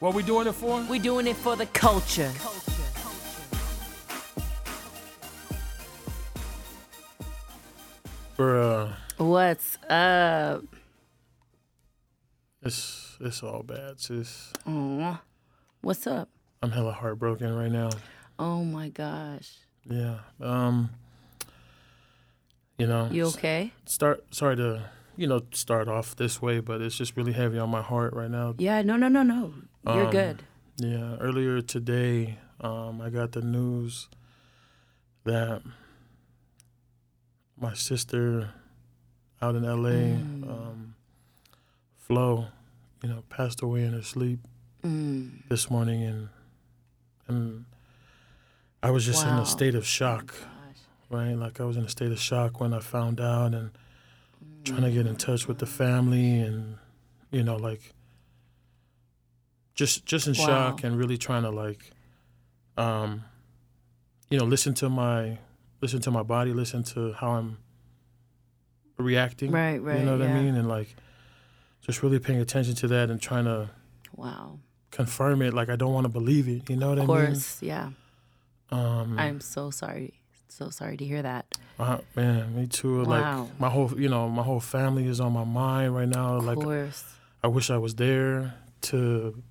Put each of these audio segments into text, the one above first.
What we doing it for? We doing it for the culture. Bruh, What's up? it's it's all bad, sis. Aw. What's up? I'm hella heartbroken right now. Oh my gosh. Yeah. Um. You know. You okay? Start. Sorry to you know start off this way, but it's just really heavy on my heart right now. Yeah, no, no, no, no. You're Um, good. Yeah. Earlier today, um, I got the news that my sister out in L.A. Mm. Um, Flo, you know, passed away in her sleep. Mm. this morning and and I was just in a state of shock, Gosh. right? Like I was in a state of shock when I found out and trying to get in touch with the family and you know like just just in shock and really trying to like um you know listen to my listen to my body, listen to how I'm reacting. Right, right. You know what yeah. I mean? And like just really paying attention to that and trying to Wow. confirm it like I don't want to believe it. You know what Of I mean? Of course, yeah. Um, I'm so sorry. So sorry to hear that. uh, man, me too. Wow. Like my whole, you know, my whole family is on my mind right now. Of Like course. I wish I was there to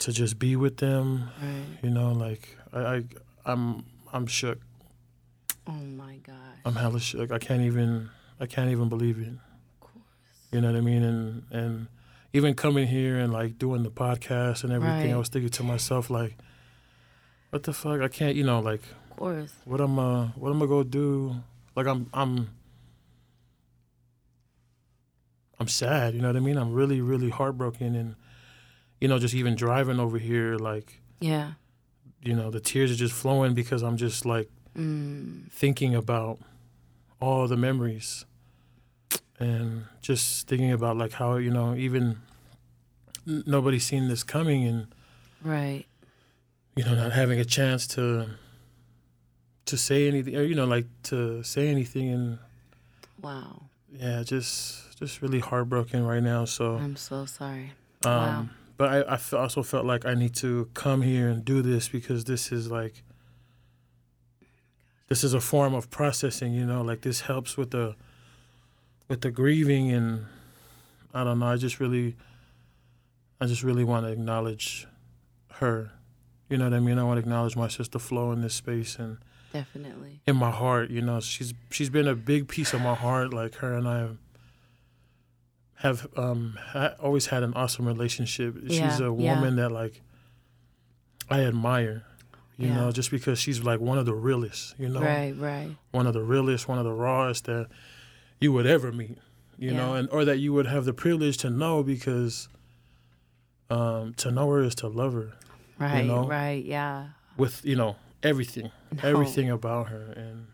to just be with them. Right. You know, like I, I I'm I'm shook. Oh my gosh. I'm hella shook. I can't even I can't even believe it. of course. You know what I mean? And and even coming here and like doing the podcast and everything, I was thinking to myself like, what the fuck? I can't. You know, like course. what I'm uh what I'm gonna go do like I'm I'm I'm sad, you know what I mean? I'm really, really heartbroken and you know, just even driving over here, like, Yeah. you know, the tears are just flowing because I'm just like Mm. thinking about all the memories and just thinking about like how, you know, even nobody's seen this coming and Right. you know, not having a chance to to say anything or you know, like to say anything and Wow. yeah, just just really heartbroken right now. So, I'm so sorry. um, wow. but I, I also felt like I need to come here and do this because this is like this is a form of processing. You know, like this helps with the with the grieving and I don't know. I just really I just really want to acknowledge her. You know what I mean? I want to acknowledge my sister Flo in this space and Definitely. in my heart. You know, she's she's been a big piece of my heart. Like her and I have um ha- always had an awesome relationship. she's Yeah, a yeah. woman that like I admire. You Yeah. know, just because she's like one of the realest. You know, Right, right. one of the realest, one of the rawest that you would ever meet. You know, and or that you would have the privilege to know because um to know her is to love her Right, know? right. Yeah. with you know everything, No. everything about her and.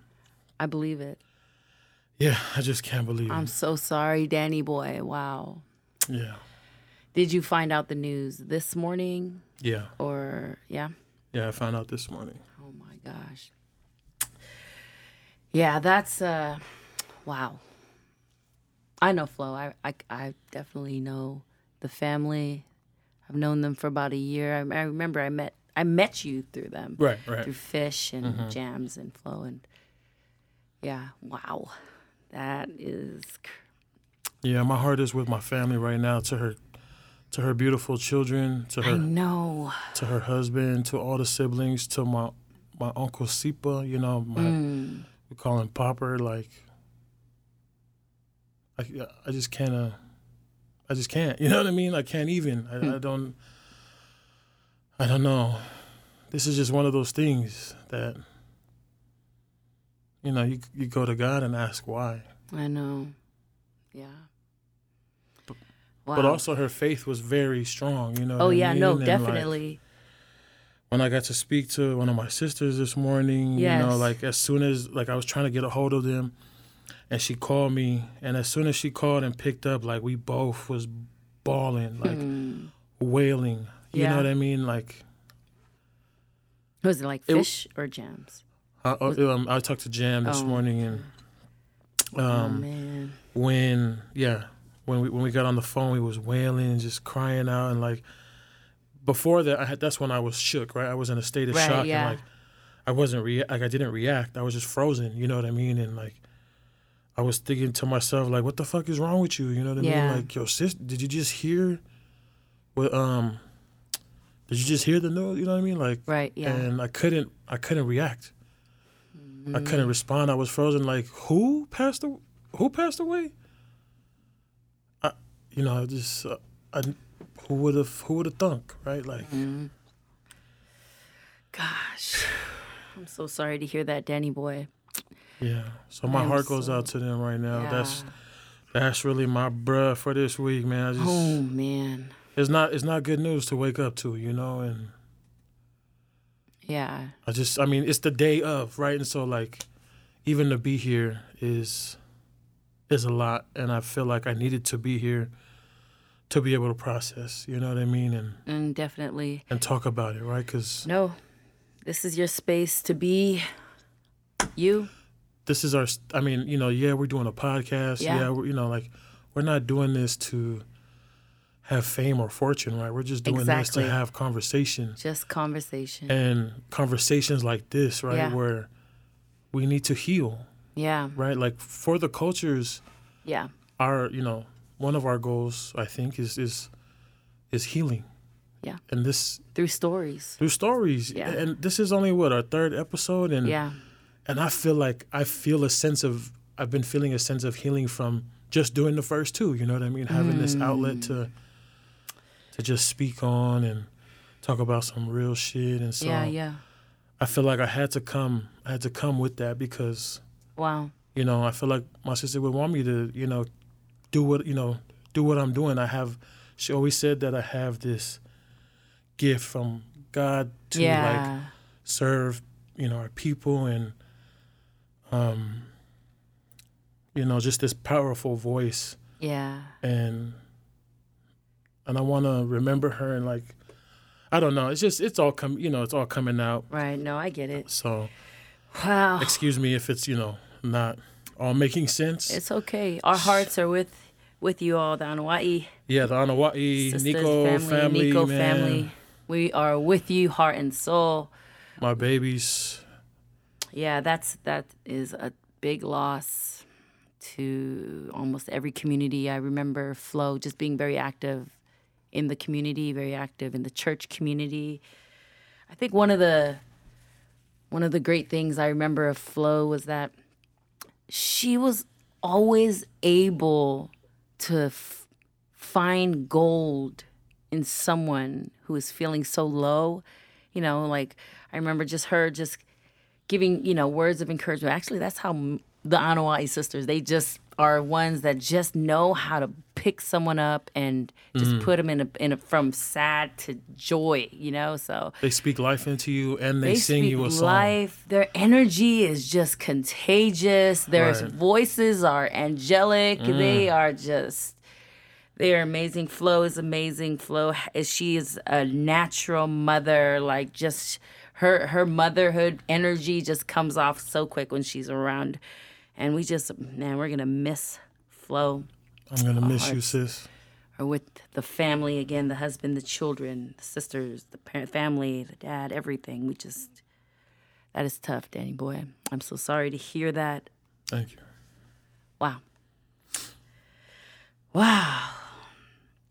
I believe it. Yeah, I just can't believe I'm it. so sorry, Danny boy. Wow. Yeah, Did you find out the news this morning yeah, or yeah? yeah. I found out this morning. Oh my gosh. Yeah, that's uh wow. I know Flo. I I, I definitely know the family. I've known them for about a year. I, I remember I met I met you through them. Right, right. Through Fish and Mm-hmm. Jams and Flo and yeah, wow. That is cr- Yeah, my heart is with my family right now. To her, to her beautiful children, to her I know. to her husband, to all the siblings, to my my uncle Sipa. You know, my Mm, we call him Popper. Like, I I just can't. Uh, I just can't. You know what I mean? I can't even. I, I don't. I don't know. This is just one of those things that. You know, you you go to God and ask why. I know. Yeah. Wow. But also her faith was very strong, you know. Oh what I yeah, mean? no, And, like, definitely. when I got to speak to one of my sisters this morning, you know, like as soon as like I was trying to get a hold of them and she called me and as soon as she called and picked up, like we both was bawling, like Mm. wailing. You Yeah. know what I mean? Like Was it like It fish or jams? I, I- um, I talked to Jam this Oh. morning and oh um man. when yeah, when we when we got on the phone we was wailing and just crying out and like before that, I had that's when I was shook. Right, I was in a state of Right, shock yeah. and like I wasn't rea- like I didn't react. I was just frozen. You know what I mean? And like I was thinking to myself like, what the fuck is wrong with you? You know what I Yeah. mean? Like, yo, sis, did you just hear? What um, did you just hear the news? You know what I mean? Like, Right. Yeah. and I couldn't I couldn't react. I Mm. couldn't respond. I was frozen. Like who passed away? Who passed away? I, you know, I just uh, I, who would have who would have thunk right? Like Mm. Gosh, I'm so sorry to hear that, Danny boy. yeah. So my I'm heart goes so- out to them right now. That's Yeah. that's really my bruh for this week, man. I just Oh man. It's not it's not good news to wake up to, you know, and Yeah. I just I mean it's the day of right, and so like even to be here is is a lot, and I feel like I needed to be here to be able to process, you know what I mean, and And definitely. and talk about it, right? Because No. This is your space to be you. this is our, I mean, you know, yeah, we're doing a podcast, Yeah. yeah, we're, you know, like we're not doing this to have fame or fortune, right? We're just doing this to have conversation Just conversation. and conversations like this, right, Yeah. where we need to heal, yeah. right? Like for the cultures. Yeah. our you know one of our goals i think is is is healing Yeah. and this Through stories. through stories Yeah. and this is only what our third episode and Yeah. and i feel like i feel a sense of i've been feeling a sense of healing from just doing the first two you know what i mean having this outlet mm. to to just speak on and talk about some real shit and so yeah. Yeah. i feel like i had to come i had to come with that because Wow. you know i feel like my sister would want me to you know do what you know do what i'm doing i have she always said that i have this gift from god to yeah. like serve you know our people and um you know just this powerful voice yeah. and and i want to remember her and like i don't know it's just it's all come you know it's all coming out Right. No, I get it. so Wow. excuse me if it's you know not all making sense It's okay. Our hearts are with with you all, the Anawa'i Yeah, the Anawa'i, sisters, Nico family, family, Nico man. family. We are with you, heart and soul. My babies. Yeah, that's that is a big loss to almost every community. I remember Flo just being very active in the community, very active in the church community. I think one of the one of the great things I remember of Flo was that she was always able to f- find gold in someone who is feeling so low. You know, like I remember just her just giving, you know, words of encouragement. Actually, that's how the Anawai sisters, they just are ones that just know how to pick someone up and just put them in a, in a from sad to joy, you know? So They speak life into you and they, they sing you a song. life. Their energy is just contagious. Their Right. voices are angelic. Mm. They are just they are amazing. Flo is amazing. Flo is she is a natural mother. Like just her her motherhood energy just comes off so quick when she's around. And we just man, we're gonna miss Flo I'm gonna miss you, sis. or with the family again the husband the children the sisters the parent family the dad everything. We just that is tough danny boy. I'm so sorry to hear that. Thank you. wow. Wow.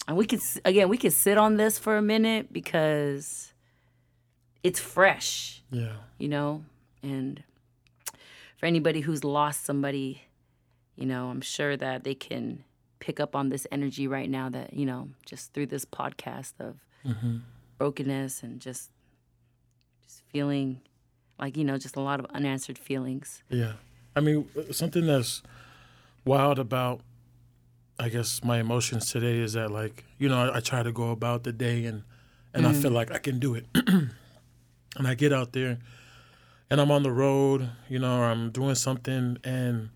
And we could again we could sit on this for a minute because it's fresh. Yeah. you know? And for anybody who's lost somebody you know i'm sure that they can pick up on this energy right now that you know just through this podcast of mm-hmm. brokenness and just just feeling like you know just a lot of unanswered feelings Yeah. I mean, uh, something that's wild about, I guess, my emotions today is that, like, you know, I, I try to go about the day and, and I mm-hmm. feel like I can do it. and I get out there and I'm on the road, you know, or I'm doing something and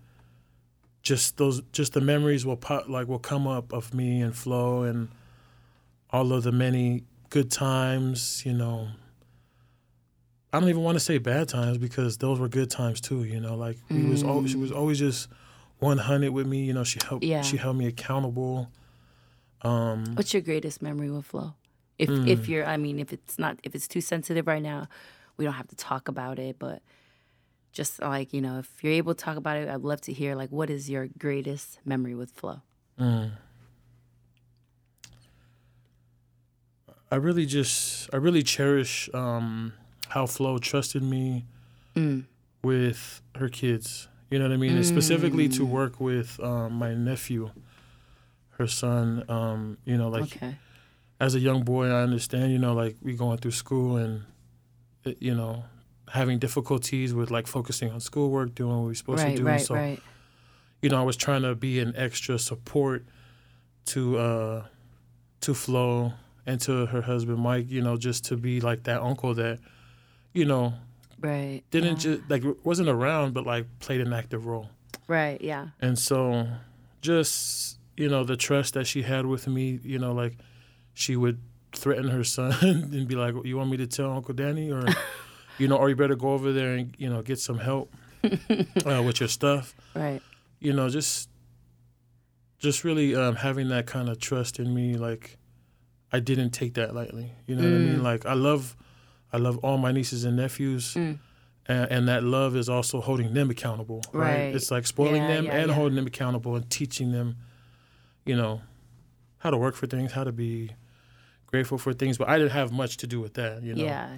just those, just the memories will pop, like, will come up of me and Flo and all of the many good times, you know, I don't even want to say bad times because those were good times too. You know, like we was always she was always just one hundred with me. You know, she helped Yeah. she held me accountable. Um, what's your greatest memory with flo If if you're, I mean, if it's not, if it's too sensitive right now, we don't have to talk about it. But just like you know, if you're able to talk about it, I'd love to hear like what is your greatest memory with Flo. I really just I really cherish um, how Flo trusted me with her kids. You know what I mean? And specifically to work with um, my nephew, her son. Um, you know, like Okay. as a young boy, I understand. You know, like we going through school and you know having difficulties with like focusing on schoolwork, doing what we're supposed Right, to do. right, so right. you know, I was trying to be an extra support to uh to Flo and to her husband Mike, you know, just to be like that uncle that, you know, Right. didn't yeah. just like wasn't around but like played an active role. Right. Yeah. And so just, you know, the trust that she had with me, you know, like she would threaten her son and be like, You want me to tell Uncle Danny or you know, or you better go over there and, you know, get some help uh, with your stuff Right. you know, just just really um, having that kind of trust in me, like I didn't take that lightly. You know what I Mm. mean? Like I love, I love all my nieces and nephews, Mm. and, and that love is also holding them accountable. Right? Right. It's like spoiling Yeah, them yeah, and yeah. holding them accountable and teaching them, you know, how to work for things, how to be grateful for things. But I didn't have much to do with that. You know, Yeah.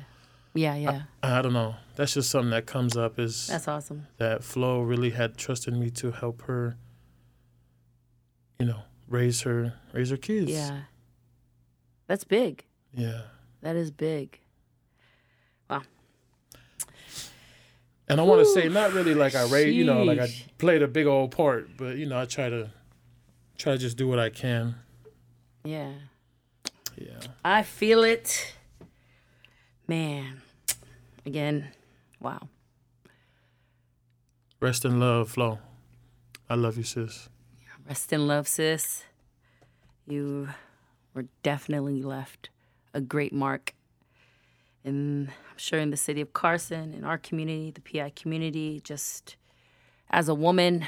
Yeah. Yeah. I don't know. That's just something that comes up is That's awesome. that Flo really had trusted me to help her, you know, raise her raise her kids. Yeah. That's big. Yeah. That is big. Wow. And I want to say not really like I raised, you know, like I played a big old part, but you know, I try to try to just do what I can. Yeah. Yeah. I feel it. Man. Again. Wow. Rest in love, Flo. I love you, sis. Rest in love, sis. You were definitely left a great mark. And I'm sure in the city of Carson, in our community, the PI community, just as a woman,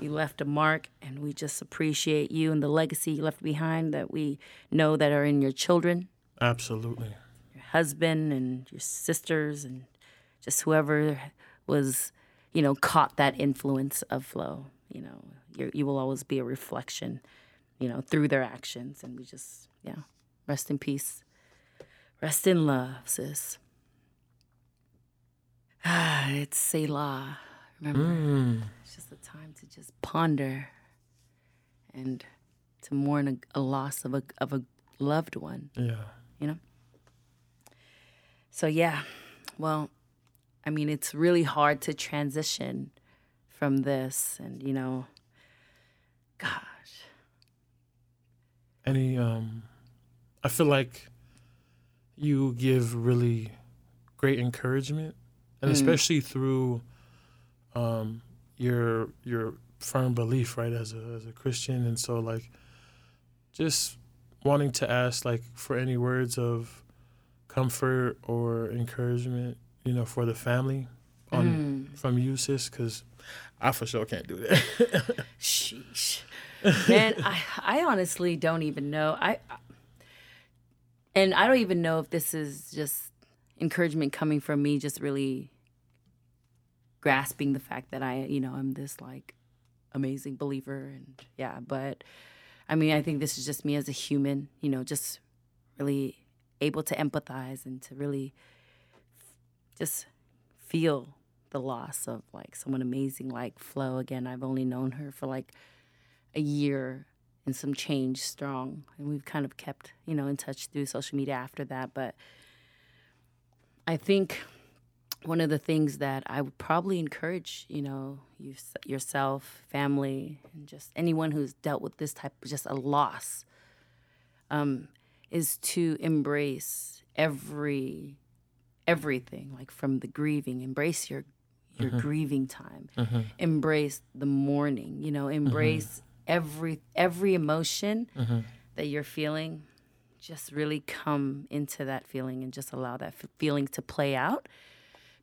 you left a mark, and we just appreciate you and the legacy you left behind that we know that are in your children, Absolutely. your husband, and your sisters, and just whoever was, you know, caught that influence of flow. You know, you you will always be a reflection, you know, through their actions, and we just, yeah, rest in peace, rest in love, sis. Ah, it's Selah. Remember, Mm. it's just a time to just ponder and to mourn a, a loss of a of a loved one Yeah. you know? So, yeah, well, I mean, it's really hard to transition from this, and, you know, gosh, Any um I feel like you give really great encouragement and especially through um your your firm belief right as a as a Christian and so like just wanting to ask like for any words of comfort or encouragement you know for the family on mm. from you sis cuz I for sure can't do that sheesh. Man, I, I honestly don't even know. I, and I don't even know if this is just encouragement coming from me, just really grasping the fact that I, you know, I'm this like amazing believer, and yeah. But I mean, I think this is just me as a human, you know, just really able to empathize and to really just feel the loss of like someone amazing like Flo. Again, I've only known her for like a year and some change strong, and we've kind of kept you know in touch through social media after that. But I think one of the things that I would probably encourage you know you, yourself, family, and just anyone who's dealt with this type of just a loss, um, is to embrace every everything like from the grieving embrace your your mm-hmm. grieving time. Mm-hmm. Embrace the mourning you know mm-hmm. embrace every every emotion that you're feeling. Just really come into that feeling and just allow that f- feeling to play out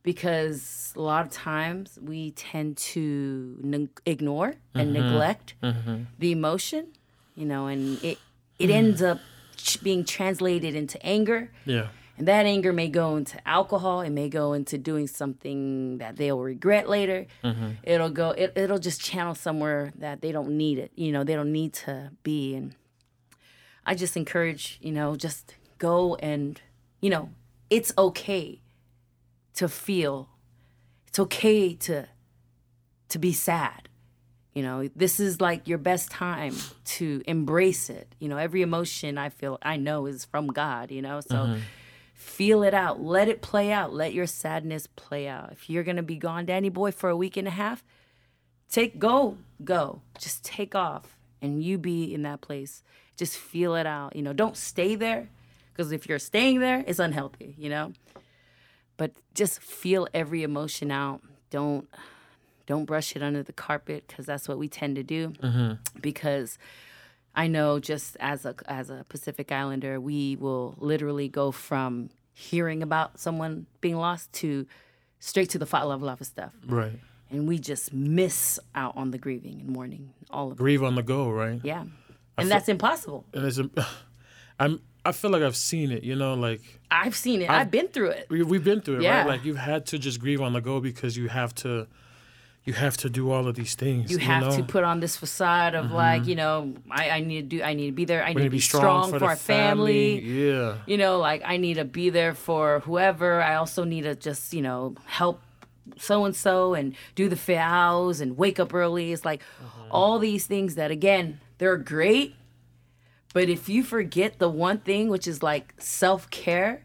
because a lot of times we tend to neg- ignore and mm-hmm. neglect mm-hmm. the emotion you know and it it ends up ch- being translated into anger. Yeah. And that anger may go into alcohol. It may go into doing something that they'll regret later. Mm-hmm. It'll go. It, it'll just channel somewhere that they don't need it. You know, they don't need to be. And I just encourage, you know, just go and, you know, it's okay to feel. It's okay to to be sad. You know, this is like your best time to embrace it. You know, every emotion I feel I know is from God, you know. So mm-hmm. feel it out. Let it play out. Let your sadness play out. If you're going to be gone Danny boy for a week and a half, take go, go. Just take off and you be in that place. Just feel it out. You know, don't stay there because if you're staying there, it's unhealthy, you know? But just feel every emotion out. Don't don't brush it under the carpet because that's what we tend to do. Mm-hmm. Because I know just as a as a Pacific Islander, we will literally go from hearing about someone being lost to straight to the fa'alavelave stuff, Right. and we just miss out on the grieving and mourning, all of it. Grieve on the go, right? Yeah, and that's impossible. And it's I'm I feel like I've seen it, you know, like I've seen it. I've been through it. we we've been through it, Yeah. right? Like you've had to just grieve on the go because you have to you have to do all of these things. You have know? Mm-hmm. to put on this facade of like, you know, I, I need to do, I need to be there. I need We to be strong, for, the our family. Yeah. You know, like I need to be there for whoever. I also need to just, you know, help so and so and do the fouls and wake up early. It's like all these things that again, they're great. But if you forget the one thing, which is like self care,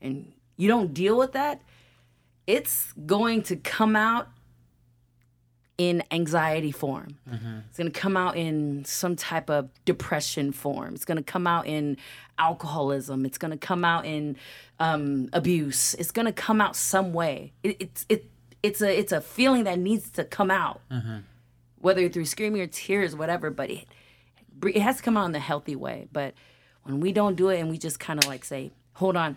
and you don't deal with that, it's going to come out in anxiety form. It's going to come out in some type of depression form. It's going to come out in alcoholism. It's going to come out in um, abuse. It's going to come out some way. It, it's it it's a it's a feeling that needs to come out, whether through screaming or tears, whatever. But it it has to come out in a healthy way. But when we don't do it and we just kind of like say, "Hold on,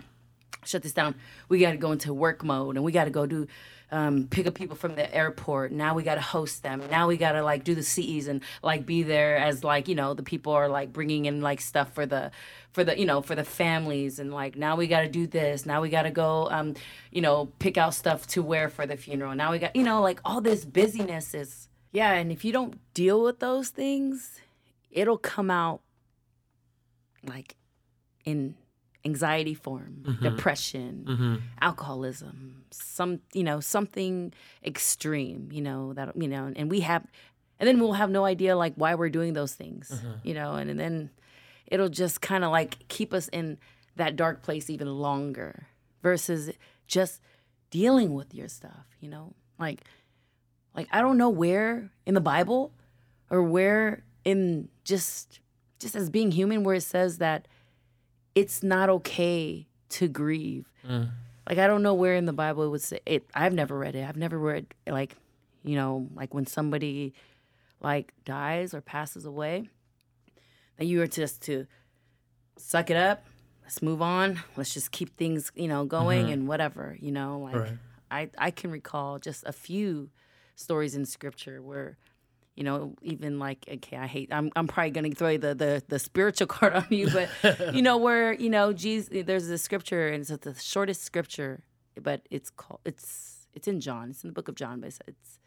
shut this down. We got to go into work mode and we got to go do um, pick up people from the airport. Now we got to host them. Now we got to like do the CEs and like be there as like you know the people are like bringing in like stuff for the for the you know for the families and like now we got to do this. Now we got to go um, you know pick out stuff to wear for the funeral. Now we got you know like all this busyness is yeah. And if you don't deal with those things, it'll come out like in anxiety form, mm-hmm. depression, mm-hmm. alcoholism, some you know something extreme, you know that you know, and we have, and then we'll have no idea like why we're doing those things, mm-hmm. you know, and, and then it'll just kind of like keep us in that dark place even longer versus just dealing with your stuff, you know, like like I don't know where in the Bible or where in just just as being human where it says that it's not okay to grieve. Mm. Like I don't know where in the Bible it would say it. I've never read it. I've never read like, you know, like when somebody like dies or passes away, that you are just to suck it up. Let's move on. Let's just keep things, you know, going mm-hmm. and whatever, you know. Like Right. I I can recall just a few stories in scripture where you know, even like okay, I hate. I'm I'm probably gonna throw the the the spiritual card on you, but you know where you know Jesus. There's a scripture, and it's the shortest scripture, but it's called it's it's in John. It's in the book of John, but it's, it's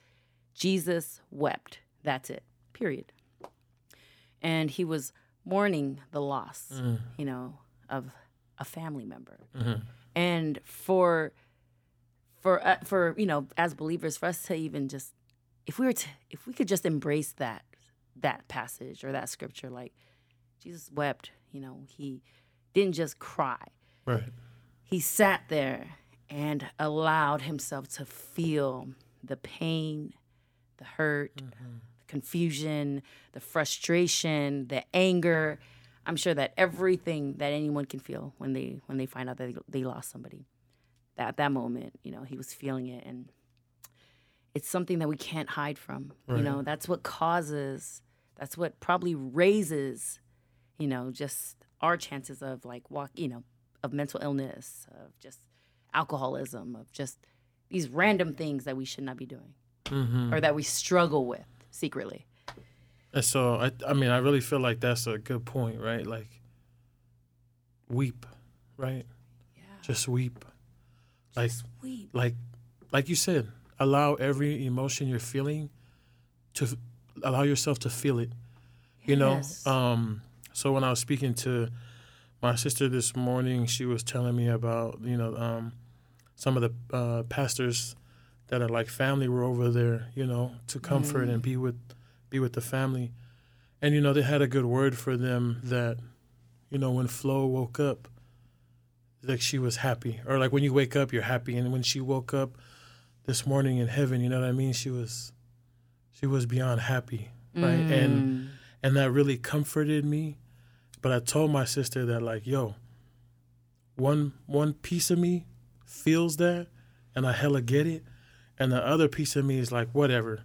Jesus wept. That's it. Period. And he was mourning the loss, you know, of a family member, and for for uh, for you know as believers for us to even just if we were to if we could just embrace that that passage or that scripture like jesus wept you know he didn't just cry. Right. he sat there and allowed himself to feel the pain the hurt mm-hmm. the confusion the frustration the anger. I'm sure that everything that anyone can feel when they when they find out that they, they lost somebody. That at that moment you know he was feeling it and it's something that we can't hide from you know that's what causes that's what probably raises you know just our chances of like walk you know of mental illness of just alcoholism of just these random things that we should not be doing mm-hmm. or that we struggle with secretly And so I I mean I really feel like that's a good point, right? Like weep, right? Yeah. Just weep. Like Sweet. like like you said, allow every emotion you're feeling to f- allow yourself to feel it. You Yes. know, um so when I was speaking to my sister this morning, she was telling me about, you know, um some of the uh, pastors that are like family were over there, you know, to comfort and be with be with the family. And you know, they had a good word for them that you know, when Flo woke up, like she was happy. Or like when you wake up, you're happy. And when she woke up this morning in heaven, you know what I mean? She was she was beyond happy. Right. And Mm. and that really comforted me. But I told my sister that like, yo, one one piece of me feels that and I hella get it. And the other piece of me is like, whatever.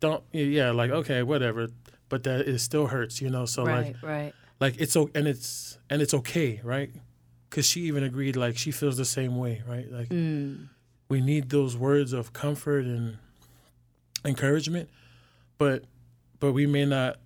Don't yeah, like, okay, whatever. But that it still hurts, you know. So like right, right. like it's o- and it's and it's okay, right? Because she even agreed, like she feels the same way, right? Like Mm. We need those words of comfort and encouragement, but but we may not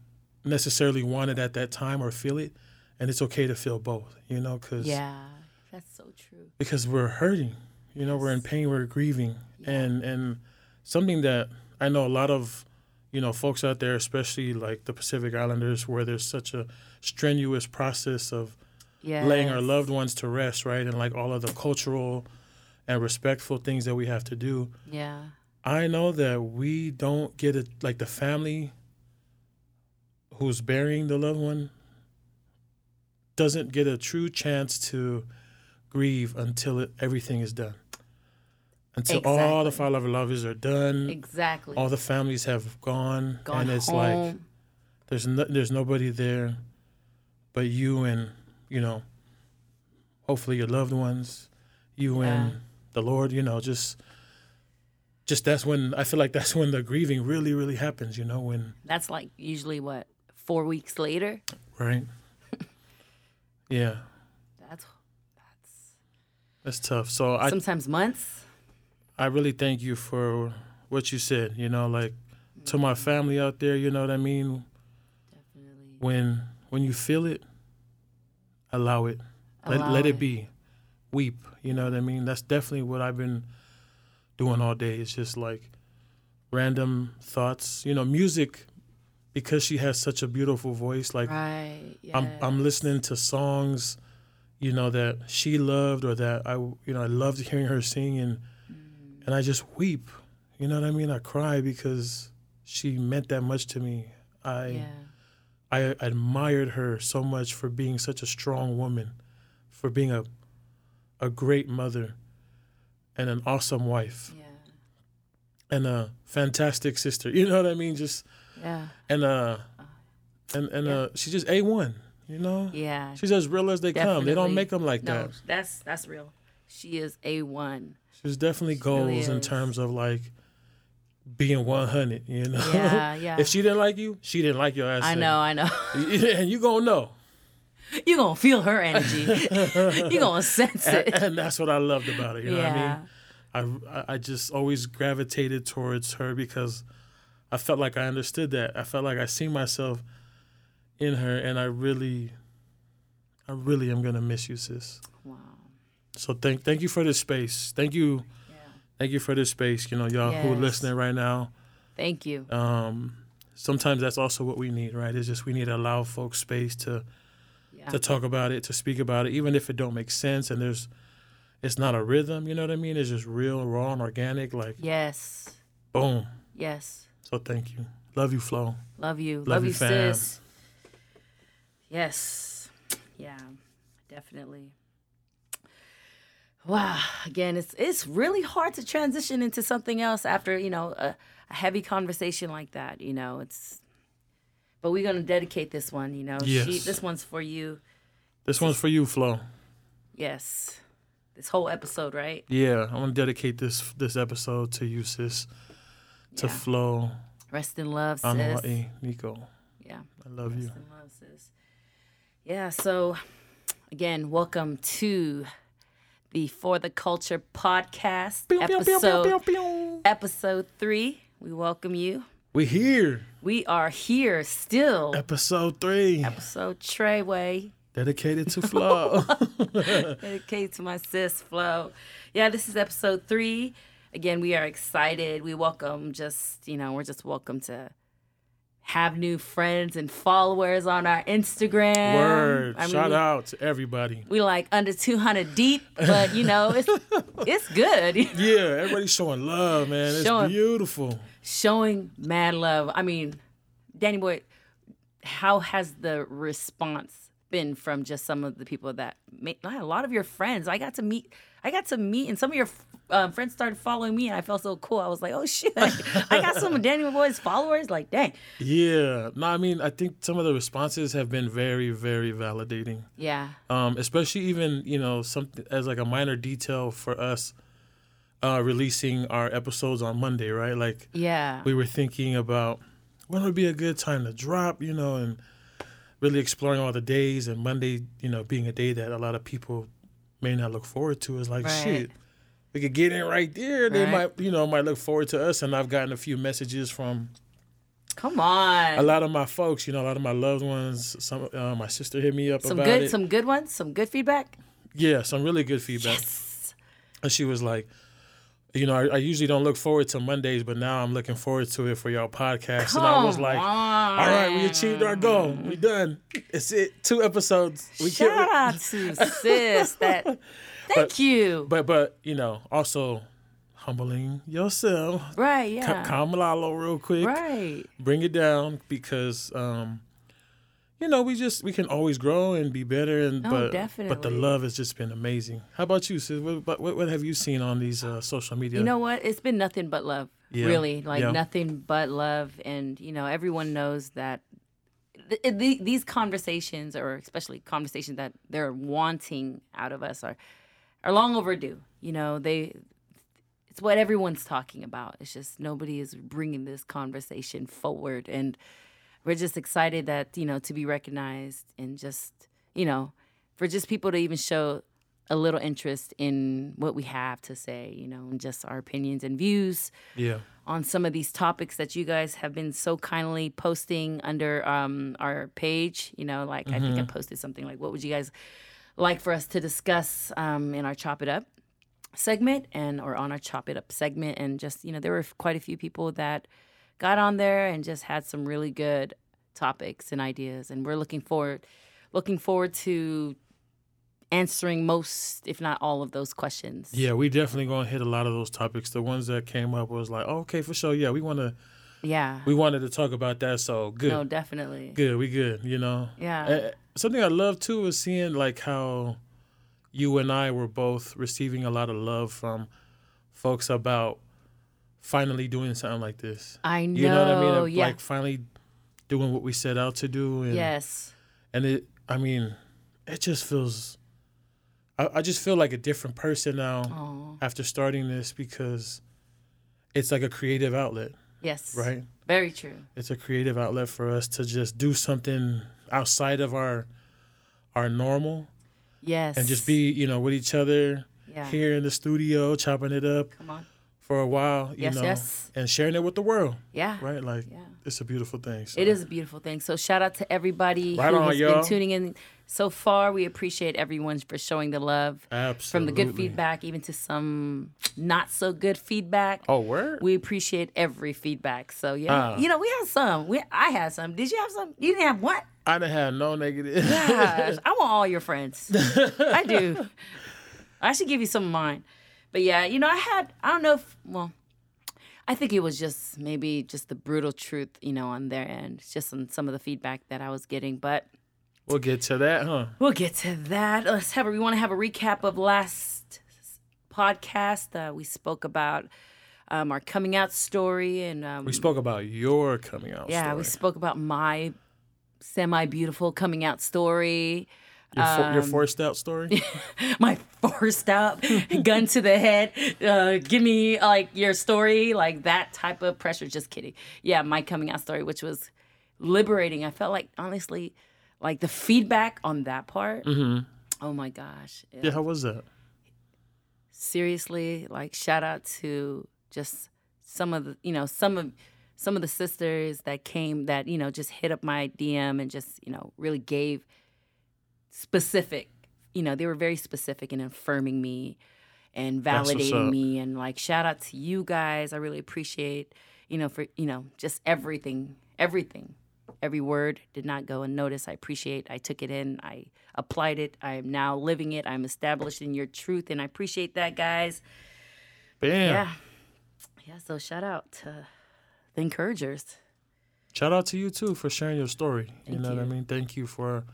necessarily want it at that time or feel it, and it's okay to feel both, you know, because Yeah. That's so true. because we're hurting, you know, we're in pain, we're grieving, and and something that I know a lot of you know folks out there, especially like the Pacific Islanders, where there's such a strenuous process of Yeah. laying our loved ones to rest, right? And like all of the cultural and respectful things that we have to do. Yeah. I know that we don't get it like the family who's burying the loved one doesn't get a true chance to grieve until it, everything is done. Until all the Exactly. father lovers are done, Exactly. all the families have gone, Gone and it's like there's no, there's nobody there but you and you know hopefully your loved ones you Yeah. and the lord you know just just that's when i feel like that's when the grieving really really happens you know when That's like usually what four weeks later. right yeah That's that's that's tough so i sometimes months. i really thank you for what you said you know like to my mm-hmm. family out there you know what i mean Definitely. when when you feel it allow it let, Allow let it it. be weep you know what i mean that's definitely what i've been doing all day it's just like random thoughts you know music because she has such a beautiful voice like Right. Yeah. i'm i'm listening to songs you know that she loved or that i you know i loved hearing her sing and Mm. and i just weep you know what i mean i cry because she meant that much to me i Yeah. I admired her so much for being such a strong woman, for being a a great mother and an awesome wife Yeah. and a fantastic sister. You know what I mean? Just Yeah. and uh and and Yeah. uh she's just A1, you know? Yeah. She's as real as they come. They don't make them like No, that. that's that's real. She is a one. She's definitely She really goals in terms of like being 100, you know? Yeah, yeah. if she didn't like you, she didn't like your ass. I know, I know. and you going to know. You gonna feel her energy. you're gonna sense it. and that's what I loved about it. You know yeah. what I mean? I I just always gravitated towards her because I felt like I understood that. I felt like I see myself in her, and I really, I really am gonna miss you, sis. Wow. So thank thank you for this space. Thank you, Yeah. thank you for this space. You know, y'all who are listening right now. Thank you. Um, sometimes that's also what we need, right? It's just we need to allow folks space to Yeah. to talk about it, to speak about it, even if it don't make sense and there's it's not a rhythm, you know what I mean? It's just real, raw, and organic, like Yes. boom. Yes. So thank you. Love you, Flo. Love you. Love, Love you, you, fam. sis. Yes. Yeah. Definitely. Wow. Again, it's it's really hard to transition into something else after, you know, a, a heavy conversation like that. You know, it's but we're gonna dedicate this one, you know. She Yes. this one's for you. This one's for you, Flo. Yes. This whole episode, right? Yeah, I want to dedicate this this episode to you, sis. To Yeah. Flo, Rest in love, sis. Anua'i, Nico. Yeah. I love you. Rest in love, sis. Yeah, so again, welcome to the For the Culture podcast, episode episode three. We welcome you. We here. We are here still. Episode three. Episode Treyway. Dedicated to Flo. Dedicated to my sis, Flo. Yeah, this is episode three. Again, we are excited. We welcome just, you know, we're just welcome to have new friends and followers on our Instagram. Word. I mean, Shout out to everybody. We like under 200 deep, but you know, it's it's good. Yeah, everybody's showing love, man. It's Showing- beautiful. Showing mad love. I mean, Danny Boy, how has the response been from just some of the people that made a lot of your friends? I got to meet. I got to meet, and some of your um, friends started following me, and I felt so cool. I was like, "Oh shit! I got some of Danny Boy's followers." Like, dang, Yeah. No, I mean, I think some of the responses have been very, very validating. yeah, Um, especially even, you know, something as like a minor detail for us uh releasing our episodes on Monday, right? Like yeah, we were thinking about when would be a good time to drop, you know, and really exploring all the days and Monday, you know, being a day that a lot of people may not look forward to is like Right. shit. We could get in right there. They Right. might, you know, might look forward to us. And I've gotten a few messages from come on. a lot of my folks, you know, a lot of my loved ones. Some, uh, my sister hit me up some about good, it. some good ones, some good feedback. yeah, some really good feedback. Yes. And she was like, you know, I, I usually don't look forward to Mondays, but now I'm looking forward to it for y'all podcast. and I was like, on. all right, we achieved our goal. We done. It's it. Two episodes. We Shout killed it. out to sis. That thank But- you. But but you know, also humbling yourself. right, yeah. Calm Lalo real quick. Right. Bring it down because um you know, we just we can always grow and be better and Oh, but but the love has just been amazing. How about you, sis? What what, what have you seen on these uh, social media? You know what? It's been nothing but love. Yeah. Really, like Yeah. nothing but love, and you know, everyone knows that th- th- these conversations, or especially conversations that they're wanting out of us, are are long overdue. You know, they it's what everyone's talking about. It's just nobody is bringing this conversation forward, and we're just excited that you know to be recognized and just you know for just people to even show a little interest in what we have to say, you know, and just our opinions and views yeah. on some of these topics that you guys have been so kindly posting under um, our page. You know, like I think I posted something like, "What would you guys like for us to discuss um, in our Chop It Up segment and or on our Chop It Up segment?" And just you know, there were quite a few people that got on there and just had some really good topics and ideas, and we're looking forward looking forward to answering most, if not all, of those questions. Yeah, we definitely gonna hit a lot of those topics. The ones that came up was like, oh, okay, for sure. Yeah, we wanna Yeah. we wanted to talk about that. So good, No, definitely. good, we good. You know. Yeah. Uh, something I love too is seeing like how you and I were both receiving a lot of love from folks about finally doing something like this. I know. You know what I mean? Yeah. Like finally doing what we set out to do. And, yes. And it, I mean, it just feels. I, I just feel like a different person now Oh. after starting this because it's like a creative outlet, Yes. right? Very true. It's a creative outlet for us to just do something outside of our our normal Yes. and just be, you know, with each other yeah. here in the studio, chopping it up Come on. For a while, you Yes, know, yes. and sharing it with the world, Yeah. right? Like Yeah. it's a beautiful thing. so. It is a beautiful thing. So shout out to everybody Right who on, has y'all. been tuning in so far. We appreciate everyone for showing the love. Absolutely. From the good feedback even to some not so good feedback. Oh, word. We appreciate every feedback. So yeah, Ah. you know, we had some. We I had some. Did you have some? You didn't have what? I didn't have no negative. Gosh, I want all your friends. I do. I should give you some of mine. But yeah, you know, I had I don't know if well, I think it was just maybe just the brutal truth, you know, on their end. Just on some of the feedback that I was getting. But we'll get to that, huh? we'll get to that. Let's have a we want to have a recap of last podcast. Uh, we spoke about um, our coming out story and um, We spoke about your coming out. yeah, we spoke about my semi beautiful coming out story. Your, for, your um, forced out story. my forced out gun to the head uh, give me like your story like that type of pressure just kidding yeah my coming out story which was liberating i felt like honestly like the feedback on that part mm-hmm. oh my gosh Yeah, how was that? seriously like shout out to just some of the you know some of some of the sisters that came that you know just hit up my dm and just you know really gave specific. You know, they were very specific in affirming me and validating me and like shout out to you guys. I really appreciate, you know, for you know, just everything, everything. Every word did not go unnoticed. I appreciate. I took it in. I applied it. I am now living it. I'm established in your truth, and I appreciate that, guys. Bam. Yeah, yeah. So shout out to the encouragers, Shout out to you too for sharing your story. you Thank know what I mean? Thank you for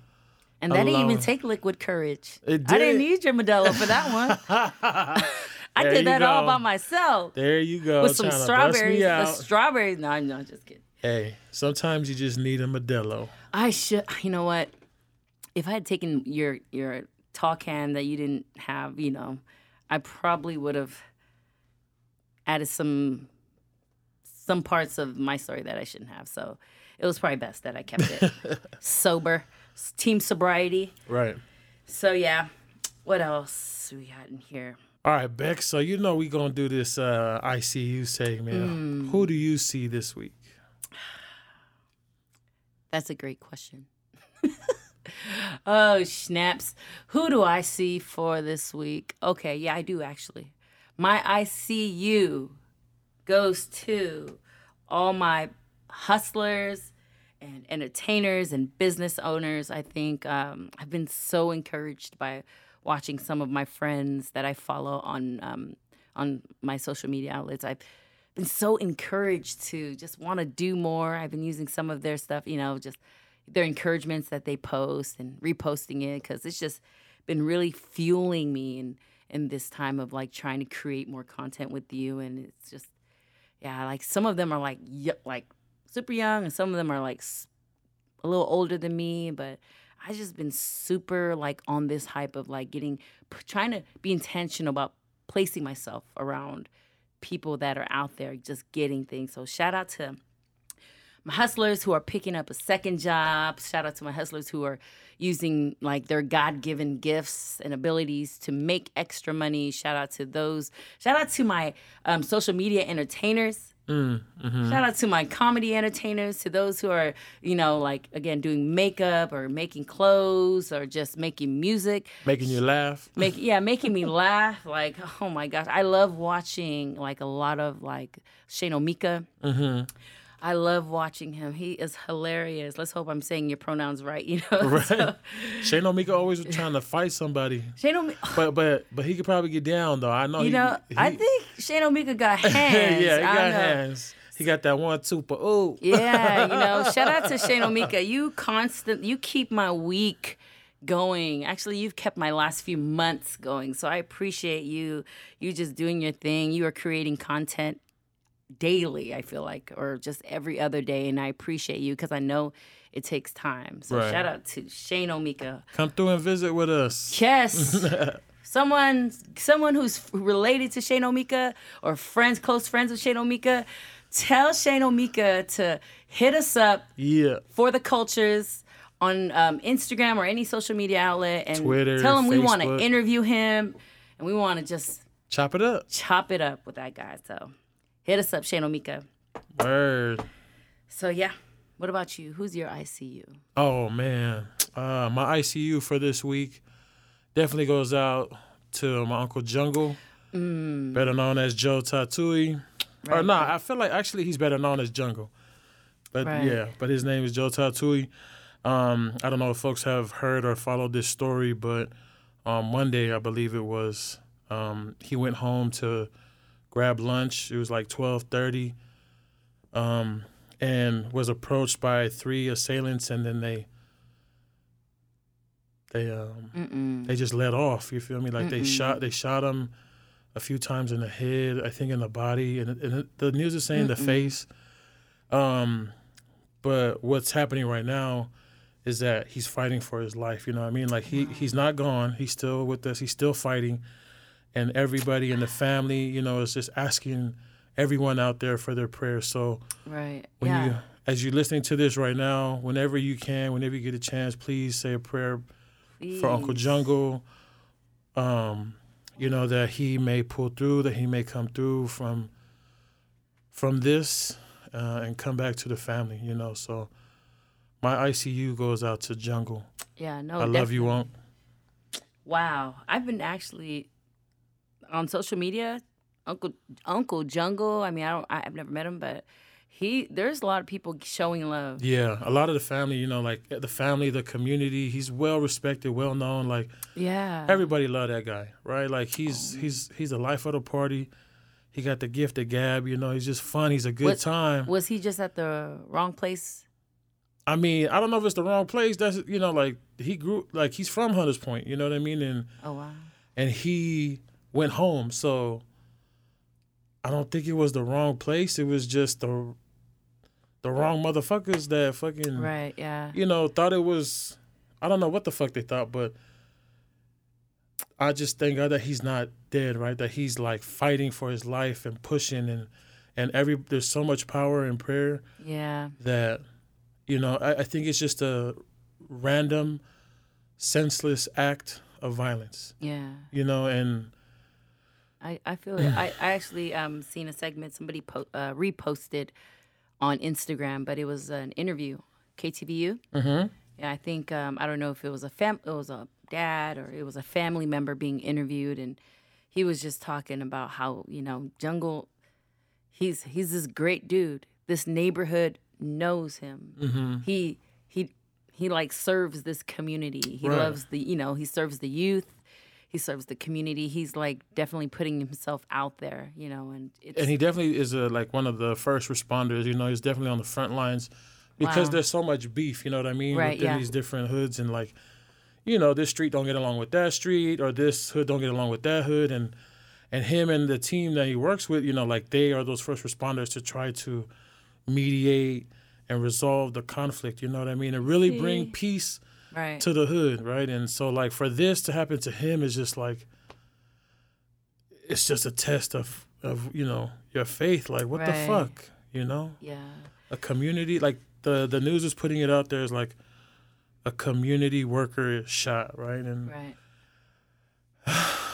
and that didn't even take liquid courage. It I didn't need your Modelo for that one. I There did that all by myself There you go. with some strawberries. The strawberries. No, no, just kidding. hey, sometimes you just need a Modelo. I should. You know what? If I had taken your your tall can that you didn't have, you know, I probably would have added some some parts of my story that I shouldn't have. So it was probably best that I kept it sober, team sobriety. Right. So yeah, what else we got in here? All right, Beck. So you know we're gonna do this uh, ICU segment. Mm. Who do you see this week? That's a great question. oh, snaps. Who do I see for this week? Okay, yeah, I do actually. My ICU goes to all my hustlers and entertainers and business owners. I think um, I've been so encouraged by watching some of my friends that I follow on um, on my social media outlets. I've been so encouraged to just want to do more. I've been using some of their stuff, you know, just their encouragements that they post and reposting it because it's just been really fueling me in in this time of like trying to create more content with you and it's just yeah like some of them are like like super young and some of them are like a little older than me but i just been super like on this hype of like getting trying to be intentional about placing myself around people that are out there just getting things so shout out to my hustlers who are picking up a second job. Shout out to my hustlers who are using like their God given gifts and abilities to make extra money. Shout out to those. Shout out to my um, social media entertainers. Mm, mhm. Shout out to my comedy entertainers, to those who are, you know, like again, doing makeup or making clothes or just making music. Making you laugh. make yeah making me laugh. Like oh my gosh. I love watching like a lot of like shane omika hmm i love watching him. He is hilarious. Let's hope i'm saying your pronouns right you know? Right. So, Shane Omika always trying to fight somebody, shane omika but but but he could probably get down though. I know. you he, know he, i think shane omika got hands yeah, he got hands. He got that one two, but oh, yeah you know shout out to shane omika you constant you keep my week going. Actually you've kept my last few months going. So i appreciate you you just doing your thing. You are creating content daily i feel like or just every other day and i appreciate you because i know it takes time so Right. shout out to shane omika come through and visit with us. yes someone someone who's related to shane omika or friends close friends with shane omika tell shane omika to hit us up Yeah, for the cultures on um, Instagram or any social media outlet and Twitter, tell him we want to interview him and we want to just chop it up. chop it up with that guy. So hit us up, Shane Omika. Word. So yeah, what about you? Who's your ICU? Oh man, uh, my ICU for this week definitely goes out to my uncle Jungle, better known as Joe Tatui. Or Mm. Right. nah, I feel like actually he's better known as Jungle, but Right. yeah, but his name is Joe Tatui. Um, I don't know if folks have heard or followed this story, but on Monday, I believe it was, um, he went home to grab lunch. It was like twelve thirty, um, and was approached by three assailants, and then they they um Mm-mm. they just let off. You feel me? Like they shot they shot him a few times in the head, I think in the body, and, and the news is saying the face. Um, but what's happening right now is that he's fighting for his life. You know what I mean? Like he he's not gone. He's still with us. He's still fighting, and everybody in the family, you know, is just asking everyone out there for their prayers. So Right. when yeah. you as you're listening to this right now, whenever you can, whenever you get a chance, please say a prayer for Uncle Jungle. Um, you know that he may pull through, that he may come through from from this uh, and come back to the family. You know, so my ICU goes out to Jungle. Yeah, no. I love you won't. Wow, I've been actually on social media. Uncle Uncle Jungle. I mean, I don't. I- I've never met him, but he. There's a lot of people showing love. Yeah, a lot of the family, you know, like the family, the community. He's well respected, well known. Like Yeah. everybody love that guy, right? Like he's he's he's the life of the party. He got the gift of gab. You know, he's just fun. He's a good What- time. Was he just at the wrong place? I mean, I don't know if it's the wrong place. That's you know, like he grew like he's from Hunters Point. You know what I mean? And Oh wow. and he went home. So I don't think it was the wrong place. It was just the the wrong motherfuckers that fucking Right. Yeah. you know thought it was. I don't know what the fuck they thought, but I just thank God that he's not dead, right? That he's like fighting for his life and pushing and and every there's so much power in prayer Yeah. that you know I, I think it's just a random senseless act of violence Yeah. you know and I, I feel it. I, I actually um seen a segment somebody po- uh, reposted on Instagram, but it was an interview, KTVU. Mhm. Yeah, I think um, I don't know if it was a fam, it was a dad or it was a family member being interviewed, and he was just talking about how you know Jungle, he's he's this great dude. This neighborhood knows him. mhm. He he he like serves this community. He Right. loves the you know he serves the youth. He serves the community. He's like definitely putting himself out there, you know, and it's and he definitely is a, like one of the first responders you know he's definitely on the front lines because Wow. there's so much beef you know what i mean Right, within yeah. these different hoods and like you know this street don't get along with that street or this hood don't get along with that hood and and him and the team that he works with you know like they are those first responders to try to mediate and resolve the conflict you know what i mean and really bring peace right. to the hood, right? And so like for this to happen to him is just like it's just a test of of you know your faith. Like what the fuck, you know? yeah. A community like the the news is putting it out there as like a community worker shot, right? And Right.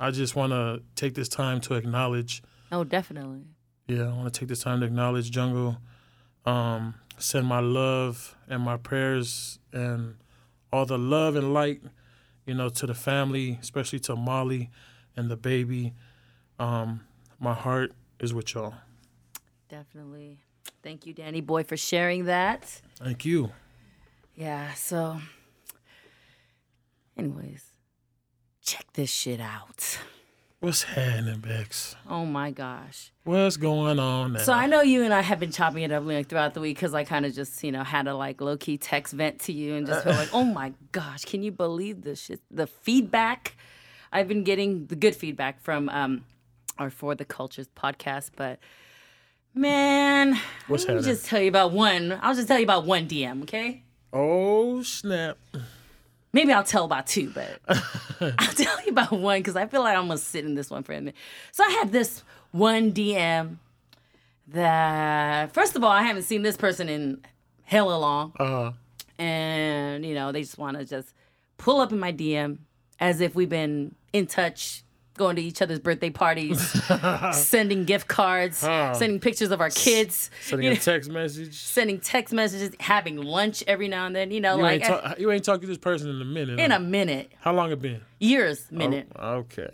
I just want to take this time to acknowledge. Oh, definitely. Yeah, I want to take this time to acknowledge Jungle. Um, send my love and my prayers and all the love and light, you know, to the family, especially to Molly and the baby. Um, my heart is with y'all. Definitely. Thank you, Danny Boy, for sharing that. Thank you. Yeah, so anyways, check this shit out. What's happening, Bex? Oh my gosh. What's going on now? So I know you and I have been chopping it up like throughout the week because I kind of just you know had a like low key text vent to you and just feel like oh my gosh can you believe this shit the feedback I've been getting the good feedback from um our for the cultures podcast but man What's let me happening? just tell you about one I'll just tell you about one DM okay oh snap! Maybe I'll tell about two but I'll tell you about one because I feel like I'm gonna sit in this one for a minute. So I had this one DM that first of all I haven't seen this person in hella long. Uh, and you know they just want to just pull up in my DM as if we've been in touch going to each other's birthday parties sending gift cards Huh. sending pictures of our kids sending a know, text message. sending text messages having lunch every now and then you know You like ain't, talk, you ain't talked to this person in a minute. in huh? a minute How long it been? years oh, minute Oh, okay.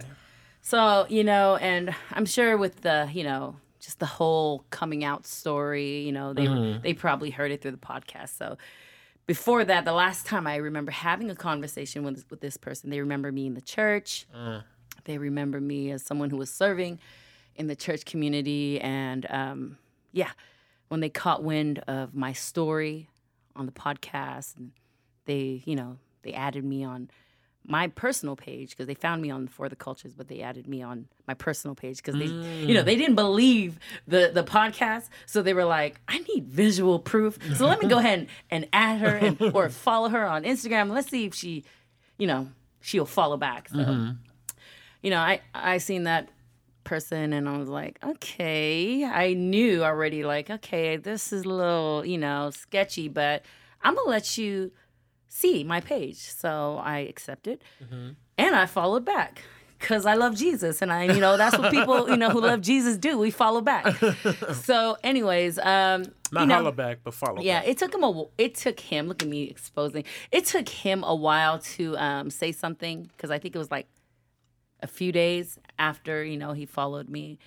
So, you know, and I'm sure with the, you know, just the whole coming out story, you know, they mm-hmm. they probably heard it through the podcast. So, before that, the last time I remember having a conversation with with this person, they remember me in the church. Uh. They remember me as someone who was serving in the church community, and um, yeah, when they caught wind of my story on the podcast, and they, you know, they added me on my personal page because they found me on for the cultures but they added me on my personal page because they you know they didn't believe the the podcast. So they were like i need visual proof. So let me go ahead and, and add her and, or follow her on instagram. Let's see if she you know she'll follow back. So you know i i seen that person and i was like okay i knew already like okay this is a little you know sketchy but i'm gonna let you see my page. So I accepted and I followed back because I love Jesus. And I, you know, that's what people, you know, who love Jesus do. We follow back. so, anyways, um, Not you know, holla back, but follow yeah, back. it took him a. It took him. Look at me exposing. It took him a while to um, say something because I think it was like a few days after you know he followed me,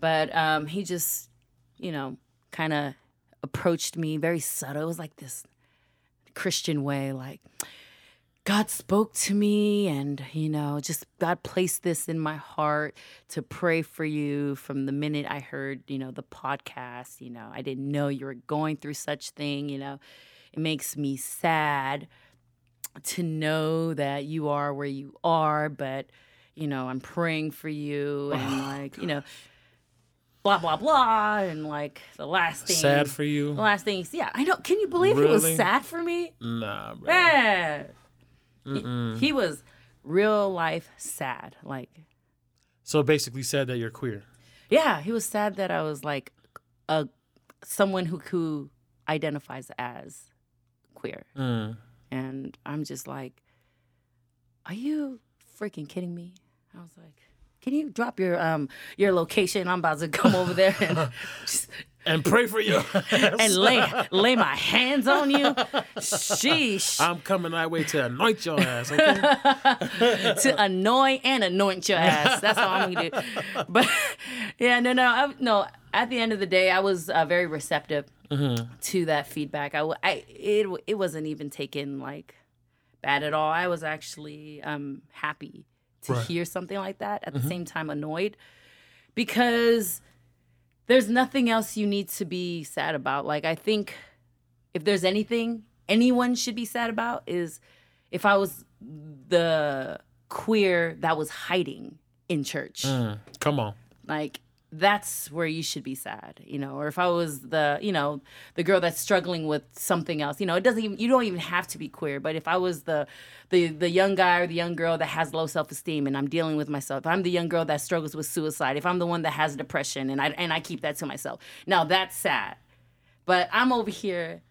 but um, he just you know kind of approached me very subtle. It was like this Christian way, like God spoke to me, and you know, just God placed this in my heart to pray for you from the minute I heard, you know, the podcast. You know, I didn't know you were going through such thing. You know, it makes me sad to know that you are where you are, but you know, I'm praying for you, and like, you know, blah blah blah, and like the last thing, Sad for you? the last thing, yeah, I know. Can you believe it was sad for me? Nah, bro. Man, he, he was real life sad. Like, So basically said that you're queer. yeah, he was sad that I was like a someone who who identifies as queer, Mm. and I'm just like, are you freaking kidding me? I was like. Can you drop your um your location? I'm about to come over there and just, And pray for you. and lay lay my hands on you. Sheesh. I'm coming that way to anoint your ass, okay? to annoy and anoint your ass. That's all I'm gonna do. But yeah, no, no, I, no. At the end of the day, I was uh, very receptive to that feedback. I, I- it, it wasn't even taken like bad at all. I was actually um, happy to Right. hear something like that. At the same time, annoyed because there's nothing else you need to be sad about. Like I think if there's anything anyone should be sad about is if I was the queer that was hiding in church. Mm. Come on. Like that's where you should be sad, you know. Or if I was the, you know, the girl that's struggling with something else, you know, it doesn't even you don't even have to be queer. But if I was the the the young guy or the young girl that has low self esteem and I'm dealing with myself, if I'm the young girl that struggles with suicide, if I'm the one that has depression and I and I keep that to myself, now that's sad. But I'm over here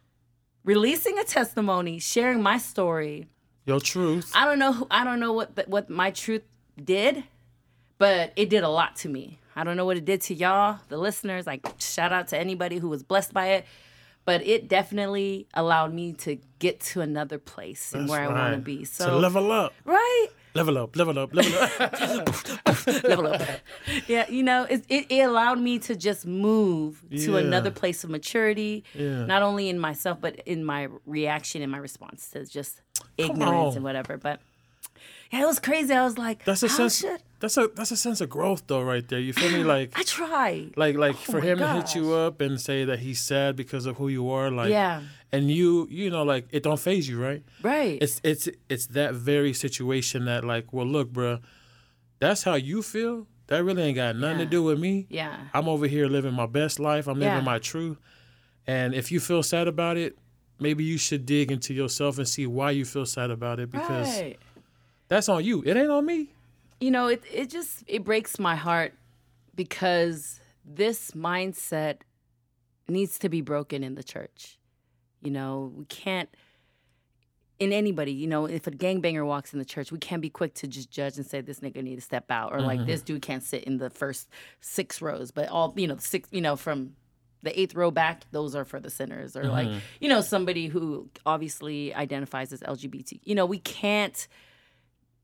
releasing a testimony, sharing my story. Your truth. I don't know. who- I don't know what the, what my truth did, but it did a lot to me. I don't know what it did to y'all, the listeners. Like shout out to anybody who was blessed by it, but it definitely allowed me to get to another place and That's where I want to right. be. To So level up. right. Level up, level up, level up. level up. Yeah, you know, it, it, it allowed me to just move to another place of maturity, Yeah. not only in myself, but in my reaction and my response to just ignorance on. and whatever. But yeah, it was crazy. I was like, That's a how sense should that's a that's a sense of growth though right there. You feel me? Like I try? like like for Oh my him to hit you up and say that he's sad because of who you are, like Yeah. and you you know, like it don't faze you, right? Right. It's it's it's that very situation that like, well look, bruh, that's how you feel. That really ain't got nothing to do with me. yeah. I'm over here living my best life. I'm living Yeah. my truth. And if you feel sad about it, maybe you should dig into yourself and see why you feel sad about it because Right. That's on you. It ain't on me. you know it, it just it breaks my heart because this mindset needs to be broken in the church you know we can't in anybody you know if a gangbanger walks in the church we can't be quick to just judge and say this nigga need to step out or like mm-hmm. this dude can't sit in the first six rows but all you know six you know from the eighth row back those are for the sinners or like mm-hmm. you know somebody who obviously identifies as lgbt you know we can't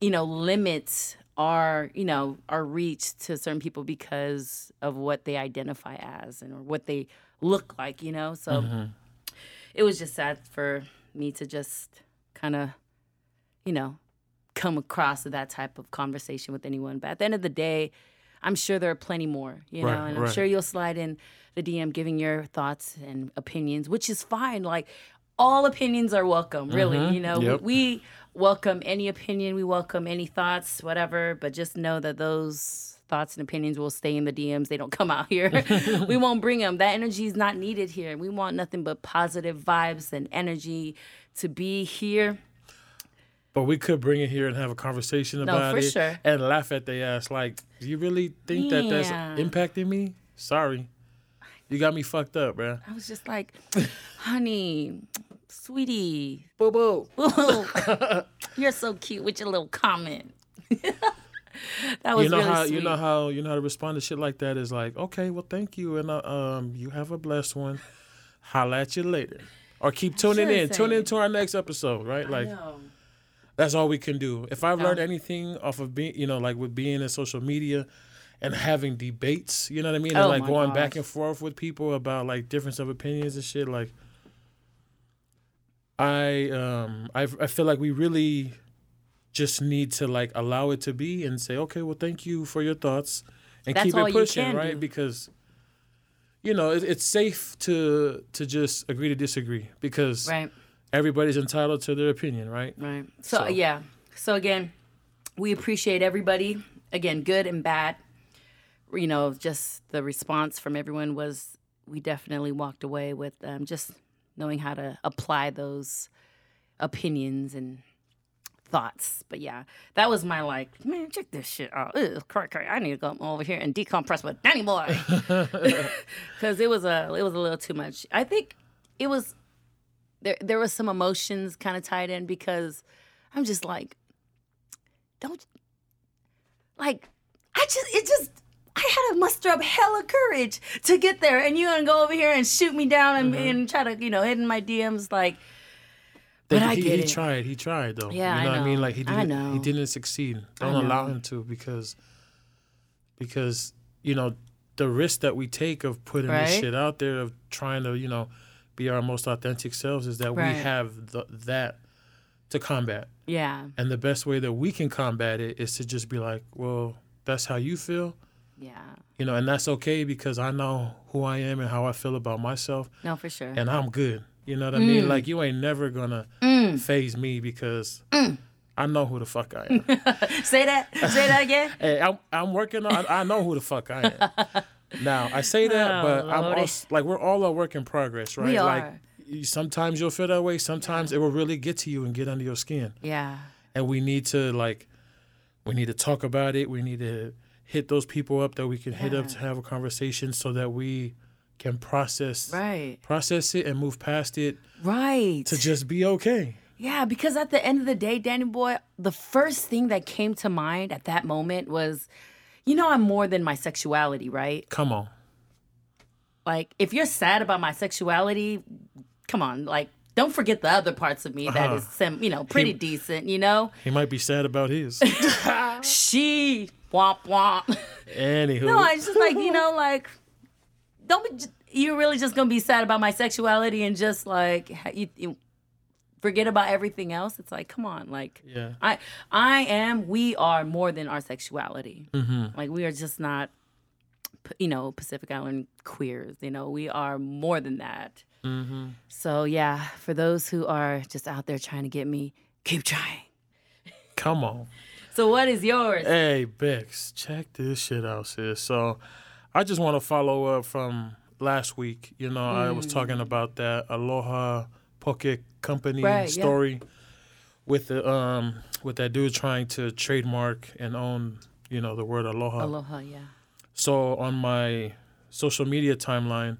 you know limits our you know our reach to certain people because of what they identify as and or what they look like you know? So mm-hmm. it was just sad for me to just kind of you know come across that type of conversation with anyone. But at the end of the day i'm sure there are plenty more you know? Right, and i'm right. sure you'll slide in the dm giving your thoughts and opinions which is fine. Like all opinions are welcome really mm-hmm. you know Yep. we welcome any opinion we welcome any thoughts whatever but just know that those thoughts and opinions will stay in the dms they don't come out here we won't bring them that energy is not needed here we want nothing but positive vibes and energy to be here But we could bring it here and have a conversation about for it sure. and laugh at their ass. Like, do you really think that that's impacting me? Sorry. You got me fucked up, bro. i was just like honey sweetie Boo boo. Ooh, you're so cute with your little comment that was You know really how sweet. you know how you know how to respond to shit like that is like, okay, well, thank you, and uh, um, you have a blessed one. holla at you later. Or keep tuning in. Tune it. in to our next episode, right? Like that's all we can do. If I've Yeah. learned anything off of being, you know, like with being in social media and having debates, you know what I mean? And Oh like my going back and forth with people about like difference of opinions and shit, like I um I I feel like we really just need to like allow it to be and say, okay, well, thank you for your thoughts, and That's keep it pushing, right? do. Because you know it, it's safe to to just agree to disagree because Right. everybody's entitled to their opinion, right? Right. So, So- yeah. So again, we appreciate everybody. Again, good and bad. You know, just the response from everyone was we definitely walked away with um, just knowing how to apply those opinions and thoughts. But yeah, that was my like, man, check this shit out. Ugh, crack, crack. I need to go over here and decompress with Danny Boy because it was a it was a little too much. I think it was there. There was some emotions kind of tied in because I'm just like, don't like. I just it just. I had to muster up hella courage to get there, and you gonna go over here and shoot me down and, mm-hmm. and try to, you know, hit in my DMs like. But I he, get he it. tried. He tried though. Yeah, you I know, what I mean. Like he didn't. He know. didn't succeed. Don't allow him to because because you know the risk that we take of putting this shit out there of trying to you know be our most authentic selves is that Right. we have the, that to combat. Yeah, And the best way that we can combat it is to just be like, well, that's how you feel, yeah, you know, and that's okay because I know who I am and how I feel about myself, no, for sure. and I'm good. You know what I Mm. mean? Like you ain't never gonna faze me because Mm. I know who the fuck I am. Say that. Say that again. hey, I'm I'm working on. I know who the fuck I am. Now I say that, Oh, but I'm also like we're all a work in progress, right? We Like are. you- sometimes you'll feel that way. Sometimes it will really get to you and get under your skin. Yeah. and we need to like we need to talk about it we need to hit those people up that we can hit up to have a conversation so that we can process Right. process it and move past it Right. to just be okay Yeah, because at the end of the day, Danny Boy, the first thing that came to mind at that moment was, you know, I'm more than my sexuality, right? come on Like, if you're sad about my sexuality, come on, like, don't forget the other parts of me that Uh-huh. is, sim- you know, pretty decent, you know? he might be sad about his She, womp womp. anywho no, I just like, you know, like, don't be, you're really just gonna be sad about my sexuality and just like, you, you forget about everything else. It's like, come on, like, yeah I I am we are more than our sexuality. Mm-hmm. Like we are just not you know Pacific Island queers, you know, we are more than that. Mm-hmm. So yeah, for those who are just out there trying to get me, keep trying. come on So what is yours? hey Bex check this shit out sis so I just want to follow up from last week you know I was Mm. talking about that Aloha Poke Company Right, yeah. story with the um with that dude trying to trademark and own you know the word aloha. Aloha, yeah. So on my social media timeline,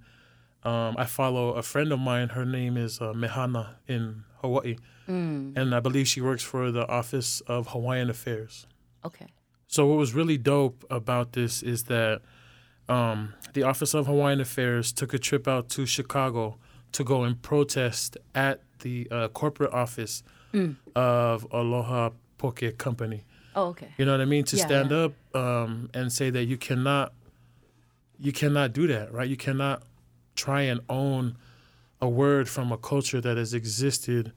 um, I follow a friend of mine. Her name is uh, Mehana in Hawaii, Mm, and I believe she works for the Office of Hawaiian Affairs. okay. So what was really dope about this is that um, the Office of Hawaiian Affairs took a trip out to Chicago to go and protest at the uh, corporate office Mm. of Aloha Poke Company. Oh, okay. You know what I mean? To Yeah, stand yeah. up um, and say that you cannot, you cannot do that, right? You cannot try and own a word from a culture that has existed,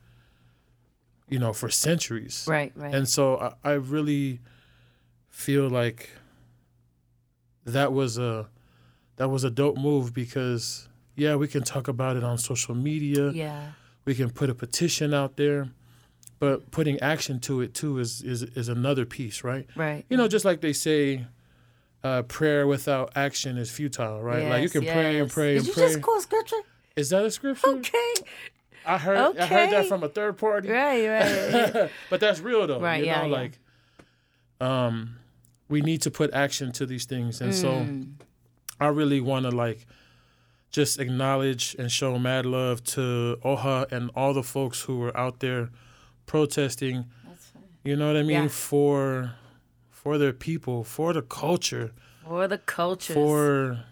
you know, for centuries. Right, right. And so I, I really feel like that was a that was a dope move because yeah, we can talk about it on social media. yeah. We can put a petition out there, but putting action to it too is is is another piece, right? Right. You know, just like they say, uh, prayer without action is futile, right? like you Yes, can pray and yes. pray Did and you pray. just quote scripture? Is that a scripture? Okay. I heard okay. I heard that from a third party. Right, right. but that's real though. Right, You yeah, know, yeah. like um we need to put action to these things. And so Mm. I really wanna like just acknowledge and show mad love to Oha and all the folks who were out there protesting, That's fine. you know what I mean, Yeah. for for their people, for the culture, For the culture, for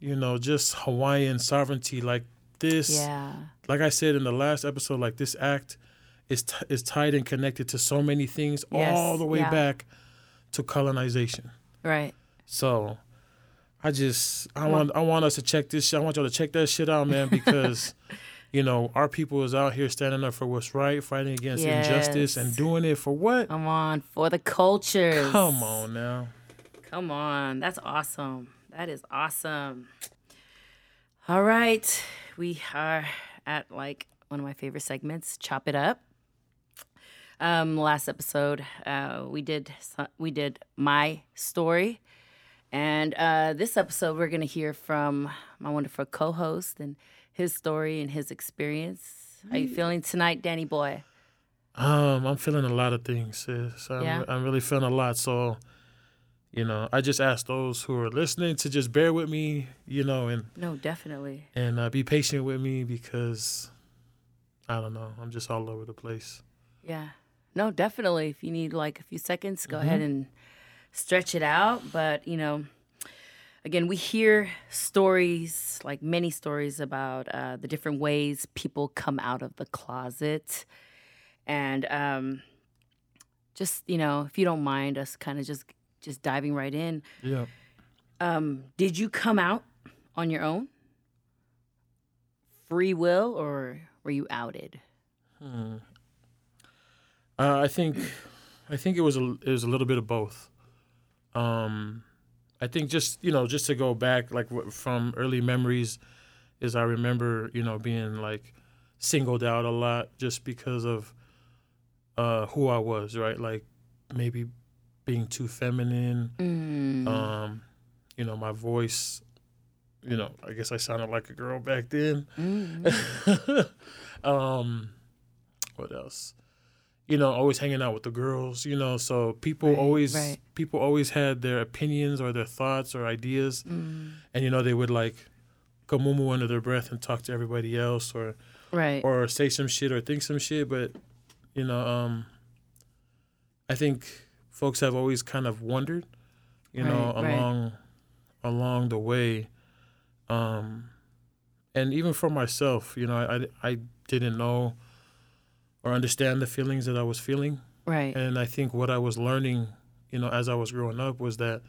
you know, just Hawaiian sovereignty. Like this Yeah. like I said in the last episode, like this act is t- is tied and connected to so many things Yes, all the way yeah. back to colonization. Right. So I just I want I want us to check this shit. I want y'all to check that shit out, man, because you know, our people is out here standing up for what's right, fighting against injustice and doing it for what? Come on for the culture. Come on now. Come on. That's awesome. That is awesome. All right. We are at like one of my favorite segments, Chop It Up. Um, last episode, uh, we did we did my story, and uh, this episode we're gonna hear from my wonderful co-host and his story and his experience. How you feeling tonight, Danny boy? Um, I'm feeling a lot of things, sis. I'm, Yeah? I'm really feeling a lot. So, you know, I just ask those who are listening to just bear with me, you know, and No, definitely. and uh, be patient with me because I don't know, I'm just all over the place. Yeah. No, definitely. If you need like a few seconds, go ahead and stretch it out. But, you know, again, we hear stories, like many stories about uh, the different ways people come out of the closet. And um, just, you know, if you don't mind us kind of just just diving right in, Yeah. um, did you come out on your own? Free will or were you outed? Uh, I think, I think it was a it was a little bit of both. Um, I think just you know just to go back like from early memories, is I remember you know being like singled out a lot just because of uh, who I was, right? Like maybe being too feminine. Mm. Um, you know, my voice. You know, I guess I sounded like a girl back then. Mm. um, what else? You know, always hanging out with the girls. You know, so people Right, always right. people always had their opinions or their thoughts or ideas, Mm. and you know they would like kamumu under their breath and talk to everybody else or Right. or say some shit or think some shit. But you know, um, I think folks have always kind of wondered, you know, Right, right. along along the way. Um, and even for myself, you know, I, I didn't know or understand the feelings that I was feeling. Right. And I think what I was learning, you know, as I was growing up was that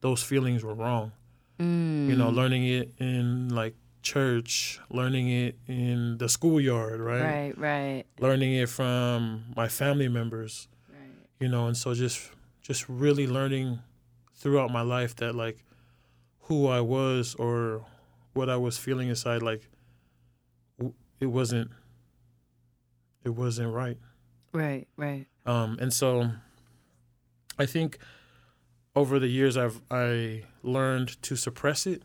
those feelings were wrong. Mm. You know, learning it in like church, learning it in the schoolyard, right? Right, right, Learning it from my family members, right. you know, and so just just really learning throughout my life that like who I was or what I was feeling inside like w- it wasn't it wasn't right. Right, right. Um, and so I think over the years I've I learned to suppress it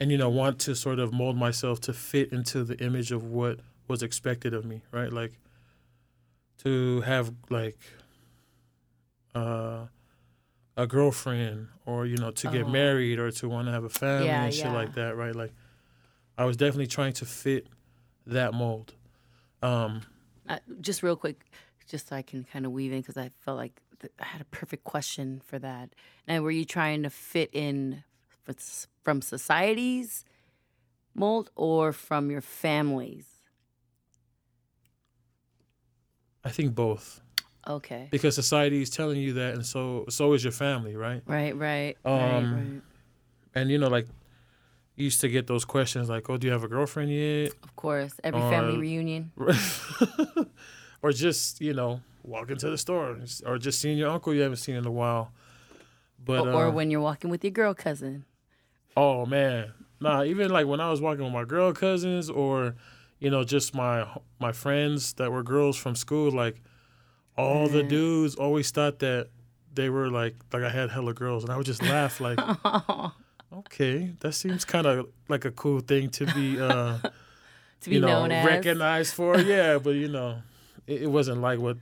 and you know want to sort of mold myself to fit into the image of what was expected of me, right? Like to have like uh a girlfriend or you know to get Oh. married or to want to have a family Yeah, and shit yeah. like that, right? Like I was definitely trying to fit that mold. Um Uh, just real quick, just so I can kind of weave in, because I felt like th- I had a perfect question for that. Now, were you trying to fit in f- from society's mold or from your family's? I think both. Okay. because society is telling you that and so so is your family right Right, right, Um, right, right. and you know like used to get those questions like oh do you have a girlfriend yet Of course, every family reunion. or just you know walking to the store or just seeing your uncle you haven't seen in a while but or, or uh, when you're walking with your girl cousin. oh man nah even like when i was walking with my girl cousins or you know just my my friends that were girls from school like all the dudes always thought that they were like like i had hella girls and i would just laugh like Okay, that seems kind of like a cool thing to be, uh, to be you know, known as. recognized for. Yeah, but you know, it, it wasn't like what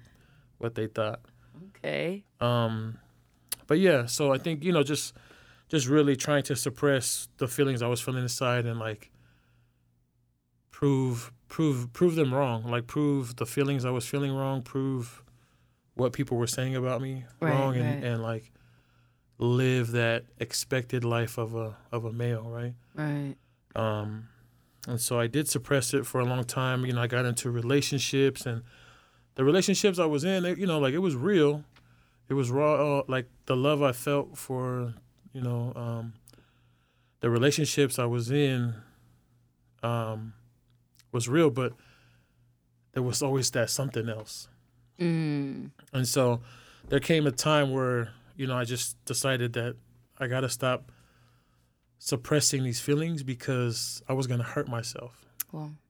what they thought. Okay. Um, but yeah, so I think you know, just just really trying to suppress the feelings I was feeling inside and like prove prove prove them wrong, like prove the feelings I was feeling wrong, prove what people were saying about me Right, wrong, and, and like live that expected life of a of a male, right? Right. Um, and so I did suppress it for a long time. You know, I got into relationships, and the relationships I was in, it, you know, like it was real, it was raw. Uh, like the love I felt for, you know, um, the relationships I was in, um, was real, but there was always that something else. Mm. And so there came a time where, you know, I just decided that I got to stop suppressing these feelings because I was going to hurt myself.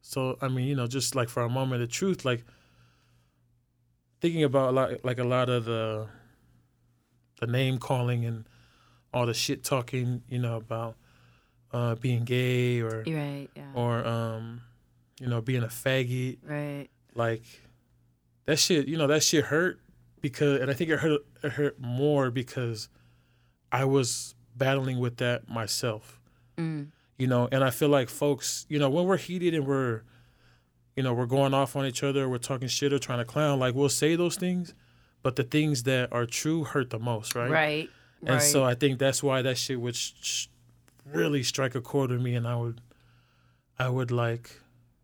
So, I mean, you know, just like for a moment of truth, like thinking about a lot, like a lot of the, the name calling and all the shit talking, you know, about uh, being gay or, right. Yeah. or, um, you know, being a faggot right. like that shit you know that shit hurt because and i think it hurt it hurt more because i was battling with that myself Mm. you know and i feel like folks you know when we're heated and we're you know we're going off on each other we're talking shit or trying to clown like we'll say those things but the things that are true hurt the most right Right. and right. so i think that's why that shit would sh- really strike a chord with me and i would i would like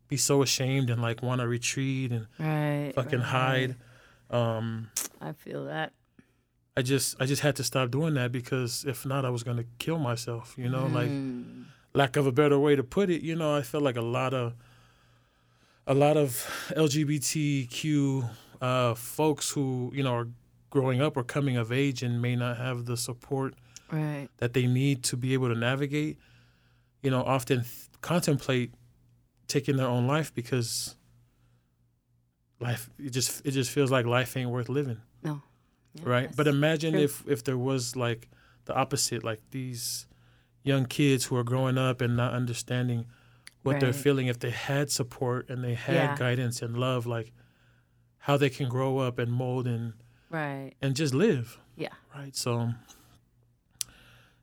be so ashamed and like want to retreat and right. fucking right. hide. Um, I feel that. I just I just had to stop doing that because if not, I was gonna kill myself. You know, like Mm. lack of a better way to put it. You know, I feel like a lot of a lot of LGBTQ uh, folks who you know are growing up or coming of age and may not have the support Right. that they need to be able to navigate. You know, often th- contemplate taking their own life because life it just it just feels like life ain't worth living. Right but imagine true. if if there was like the opposite like these young kids who are growing up and not understanding what they're feeling if they had support and they had Yeah. guidance and love like how they can grow up and mold and Right. and just live Yeah. right so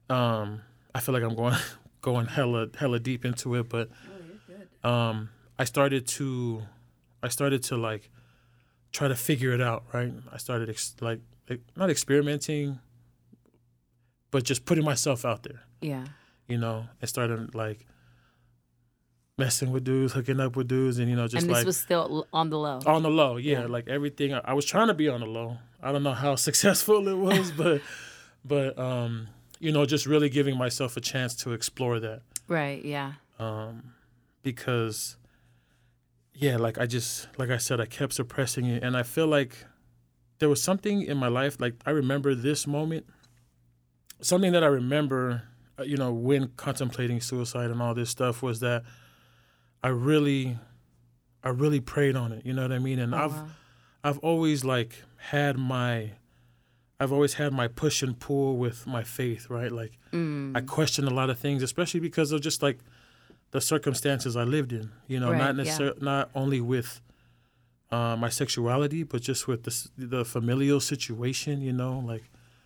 um i feel like i'm going going hella hella deep into it but Oh, um i started to i started to like try to figure it out right i started ex- like, not experimenting but just putting myself out there Yeah. you know and started like messing with dudes hooking up with dudes and you know just and this like was still on the low. on the low yeah, Yeah. like everything I, I was trying to be on the low i don't know how successful it was but but um you know just really giving myself a chance to explore that Right. Yeah. um, because yeah like i just like i said i kept suppressing it and i feel like there was something in my life like i remember this moment something that i remember uh, you know when contemplating suicide and all this stuff was that i really i really prayed on it you know what i mean and Oh, i've wow. I've always like had my I've always had my push and pull with my faith, right? Like Mm. I question a lot of things, especially because of just like the circumstances I lived in. You know, Right, not yeah. necessarily not only with uh, my sexuality, but just with the the familial situation. You know, like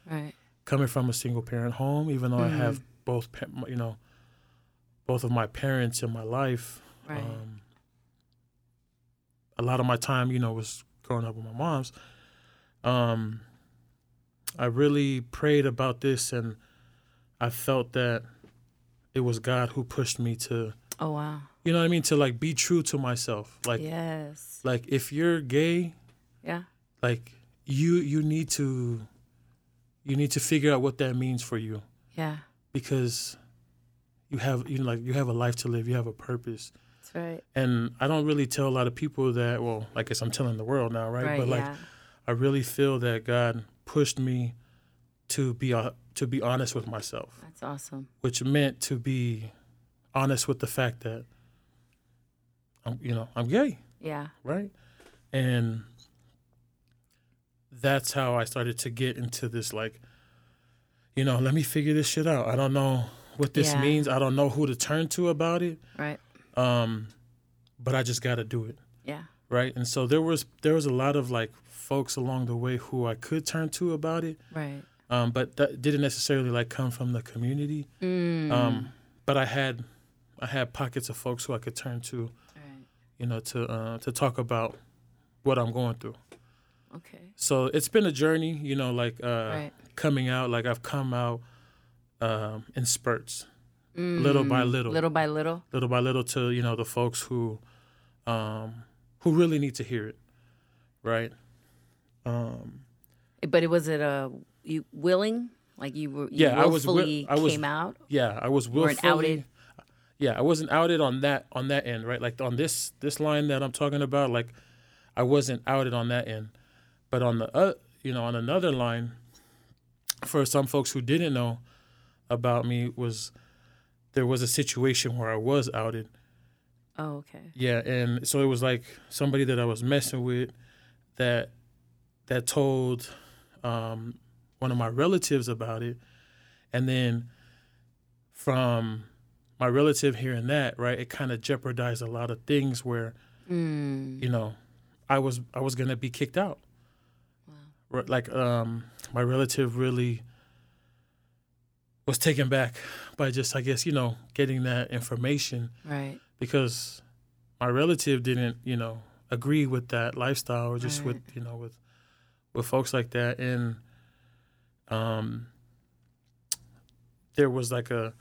Right. coming from a single parent home, even though I Mm. have both, you know, both of my parents in my life. Right. Um, a lot of my time, you know, was growing up with my mom's. Um, I really prayed about this, and I felt that it was God who pushed me to, oh wow. you know what I mean, to like be true to myself. Like, yes. like if you're gay, Yeah. like you you need to, you need to figure out what that means for you Yeah. because you have you know, like you have a life to live, you have a purpose. That's right. and I don't really tell a lot of people that. Well, I guess I'm telling the world now, right? Right. but like, yeah. I really feel that God pushed me to be uh, to be honest with myself, That's awesome. which meant to be honest with the fact that I'm, you know, I'm gay, Yeah. right? And that's how I started to get into this, like, you know, let me figure this shit out. I don't know what this Yeah. means. I don't know who to turn to about it. Right. Um, but I just got to do it. Yeah. right and so there was there was a lot of like folks along the way who i could turn to about it Right. Um, but that didn't necessarily like come from the community Mm. um, but i had i had pockets of folks who i could turn to right. you know to uh, to talk about what i'm going through Okay. so it's been a journey you know like uh, right. coming out like i've come out um, in spurts little by Mm, little, Little by little. little by little to you know the folks who um who really need to hear it right um But it was it a you willing? Like you were you Yeah, I was wi- I was- came out? yeah i was willfully outed? yeah i wasn't outed on that on that end right like on this this line that i'm talking about like i wasn't outed on that end but on the uh, you know on another line for some folks who didn't know about me was there was a situation where i was outed Oh, okay. Yeah, and so it was like somebody that I was messing with that that told um, one of my relatives about it, and then from my relative hearing that, right, it kind of jeopardized a lot of things where Mm. you know I was I was gonna be kicked out. Wow. Like um, my relative really was taken back by just I guess you know getting that information Right. because my relative didn't, you know, agree with that lifestyle or just with, you know, with with folks like that and um there was like a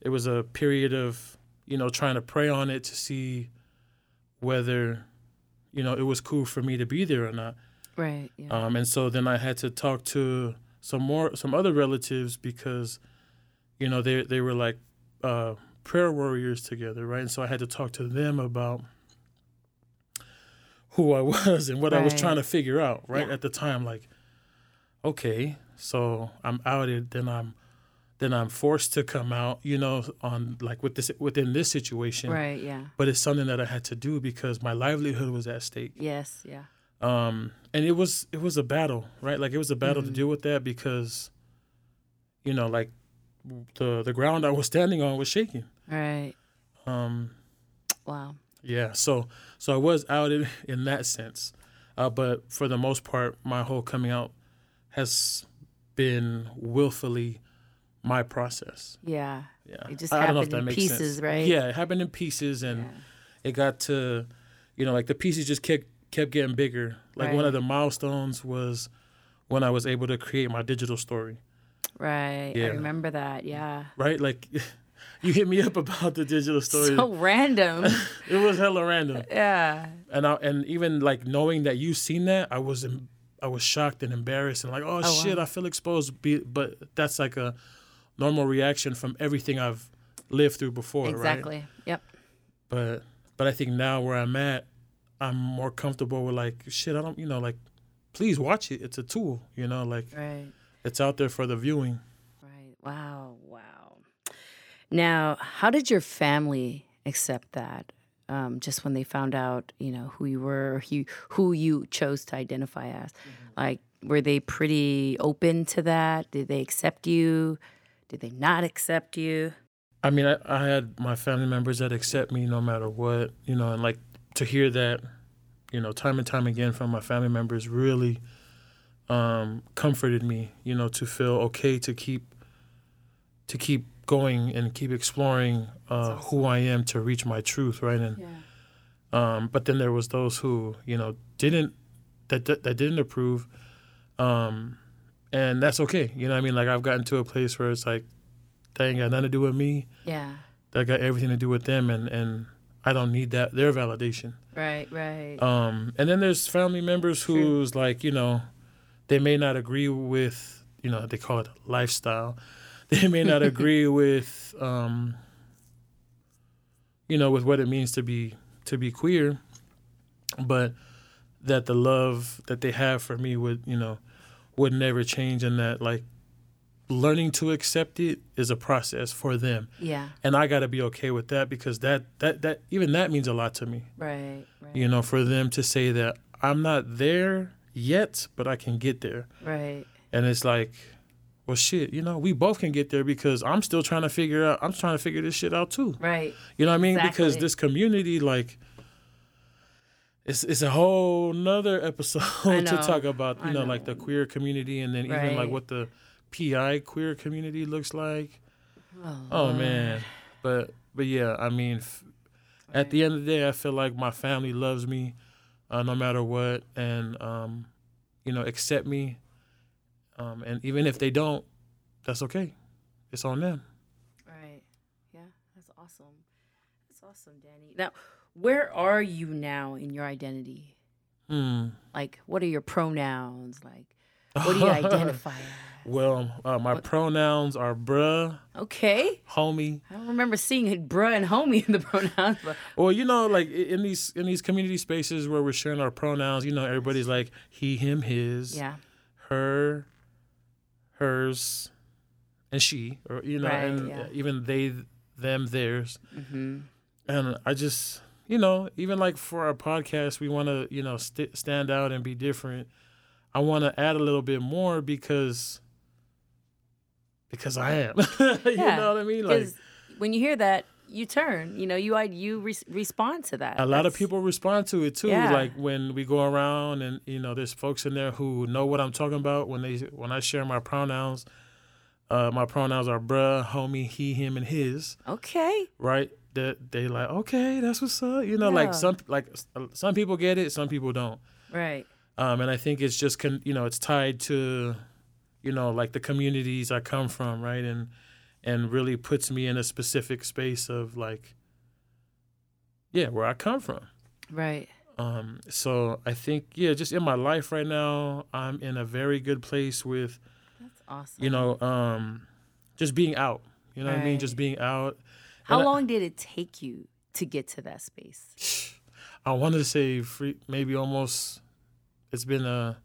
it was a period of, you know, trying to pray on it to see whether you know, it was cool for me to be there or not. Right. Yeah. Um, and so then I had to talk to some more, some other relatives because, you know, they they were like uh, prayer warriors together, right? And so I had to talk to them about who I was and what I was trying to figure out, right Yeah. at the time. Like, okay, so I'm outed, then I'm then I'm forced to come out, you know, on like with this within this situation. right. Yeah. But it's something that I had to do because my livelihood was at stake Yes. Yeah. um and it was it was a battle right like it was a battle Mm-hmm. to deal with that because you know like the the ground i was standing on was shaking Right. um Wow. yeah so so i was outed in that sense uh but for the most part my whole coming out has been willfully my process Yeah. yeah It just I don't know if happened that in makes pieces, sense. right? yeah it happened in pieces and Yeah. it got to you know like the pieces just kept kept getting bigger like one of the milestones was when i was able to create my digital story Right. I Yeah. remember that. Yeah. right like you hit me up about the digital story So random. it was hella random yeah. and i and even like knowing that you seen that i was em- i was shocked and embarrassed and like oh, oh wow. shit i feel exposed be, but that's like a normal reaction from everything i've lived through before right Exactly. Yep. but but I think now where I'm at, I'm more comfortable with like shit. I don't, you know, like please watch it. It's a tool, you know, like Right. it's out there for the viewing. Right. Wow. Wow. Now, how did your family accept that? Um, just when they found out, you know, who you were, or who, who you chose to identify as, like, were they pretty open to that? Did they accept you? Did they not accept you? I mean, I, I had my family members that accept me no matter what, you know, and like to hear that, you know, time and time again from my family members really um, comforted me, you know, to feel okay to keep to keep going and keep exploring uh, who I am to reach my truth, right? And Yeah. Um, but then there was those who you know didn't that that, that didn't approve, um, and that's okay. You know, what I mean, like I've gotten to a place where it's like that ain't got nothing to do with me. Yeah. That got everything to do with them, and and I don't need that their validation. Right. Right. Um, and then there's family members True. who's like you know, they may not agree with you know they call it lifestyle. They may not agree with um, you know, with what it means to be to be queer, but that the love that they have for me would you know would never change, and that like learning to accept it is a process for them, yeah. and I got to be okay with that because that that that even that means a lot to me Right. Right. you know, for them to say that I'm not there yet, but I can get there. Right. And it's like, well, shit, you know, we both can get there because I'm still trying to figure out, I'm trying to figure this shit out too. Right. You know what I mean? Because this community, like, it's, it's a whole nother episode to talk about, you know, know. like the queer community and then even like what the PI queer community looks like. Oh, Oh man, but but yeah, I mean, f- at the end of the day, I feel like my family loves me, uh, no matter what, and um, you know, accept me. Um, and even if they don't, that's okay. It's on them. Right. Yeah. That's awesome. That's awesome, Danny. Now, where are you now in your identity? Hmm. Like, what are your pronouns? Like, what do you identify as? Well, uh, my pronouns are bruh, Okay. homie. I don't remember seeing bruh and homie in the pronouns, but Well, you know, like in these in these community spaces where we're sharing our pronouns, you know, everybody's like he, him, his, yeah. her, hers, and she, or you know, Right, and yeah. even they, them, theirs. Mm-hmm. And I just, you know, even like for our podcast, we want to, you know, st- stand out and be different. I want to add a little bit more because because I am. you Yeah, know what I mean? Like when you hear that, you turn. You know, you you re- respond to that. a lot of people respond to it too. Yeah. Like when we go around and you know, there's folks in there who know what I'm talking about when they when I share my pronouns. Uh, my pronouns are bruh, homie, he, him, and his. Okay. Right? That they like, okay, that's what's up. You know, Yeah. like some like some people get it, some people don't. Right. Um, and I think it's just con- you know it's tied to, you know, like the communities I come from, right? And and really puts me in a specific space of like, yeah, where I come from. Right. Um, so I think yeah, just in my life right now, I'm in a very good place with That's awesome. you know, um, just being out. You know what I mean? Just being out. How and I- long did it take you to get to that space? I wanted to say free, maybe almost. It's been a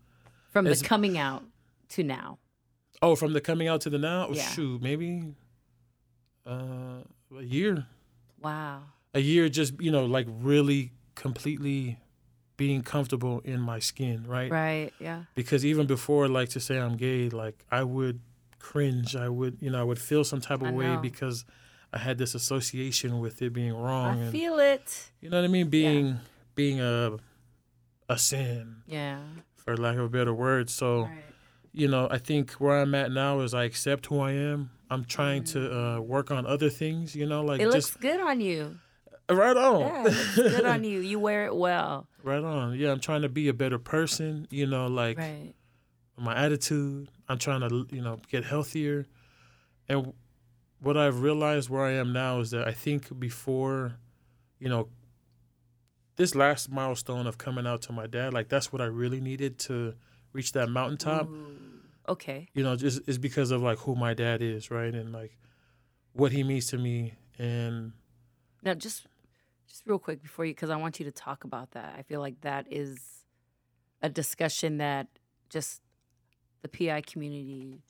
From the coming out to now. oh from the coming out to the now. Yeah. Shoot, maybe uh, a year. Wow. A year, just you know, like really completely being comfortable in my skin, right? Right. Yeah. Because even before, like to say I'm gay, like I would cringe. I would, you know, I would feel some type of way because I had this association with it being wrong, I and feel it. you know what I mean, being being a a sin, Yeah. for lack of a better word. So. Right. you know, I think where I'm at now is I accept who I am. I'm trying to uh, work on other things, you know, like It looks good on you. right on. Yeah, it looks good on you. You wear it well. right on. Yeah, I'm trying to be a better person, you know, like Right. my attitude. I'm trying to, you know, get healthier. And what I've realized where I am now is that I think before, you know, this last milestone of coming out to my dad, like that's what I really needed to reach that mountaintop. Ooh. Okay. you know, just it's because of like who my dad is, right, and like what he means to me, and Now, just just real quick before you, because I want you to talk about that. I feel like that is a discussion that just the PI community,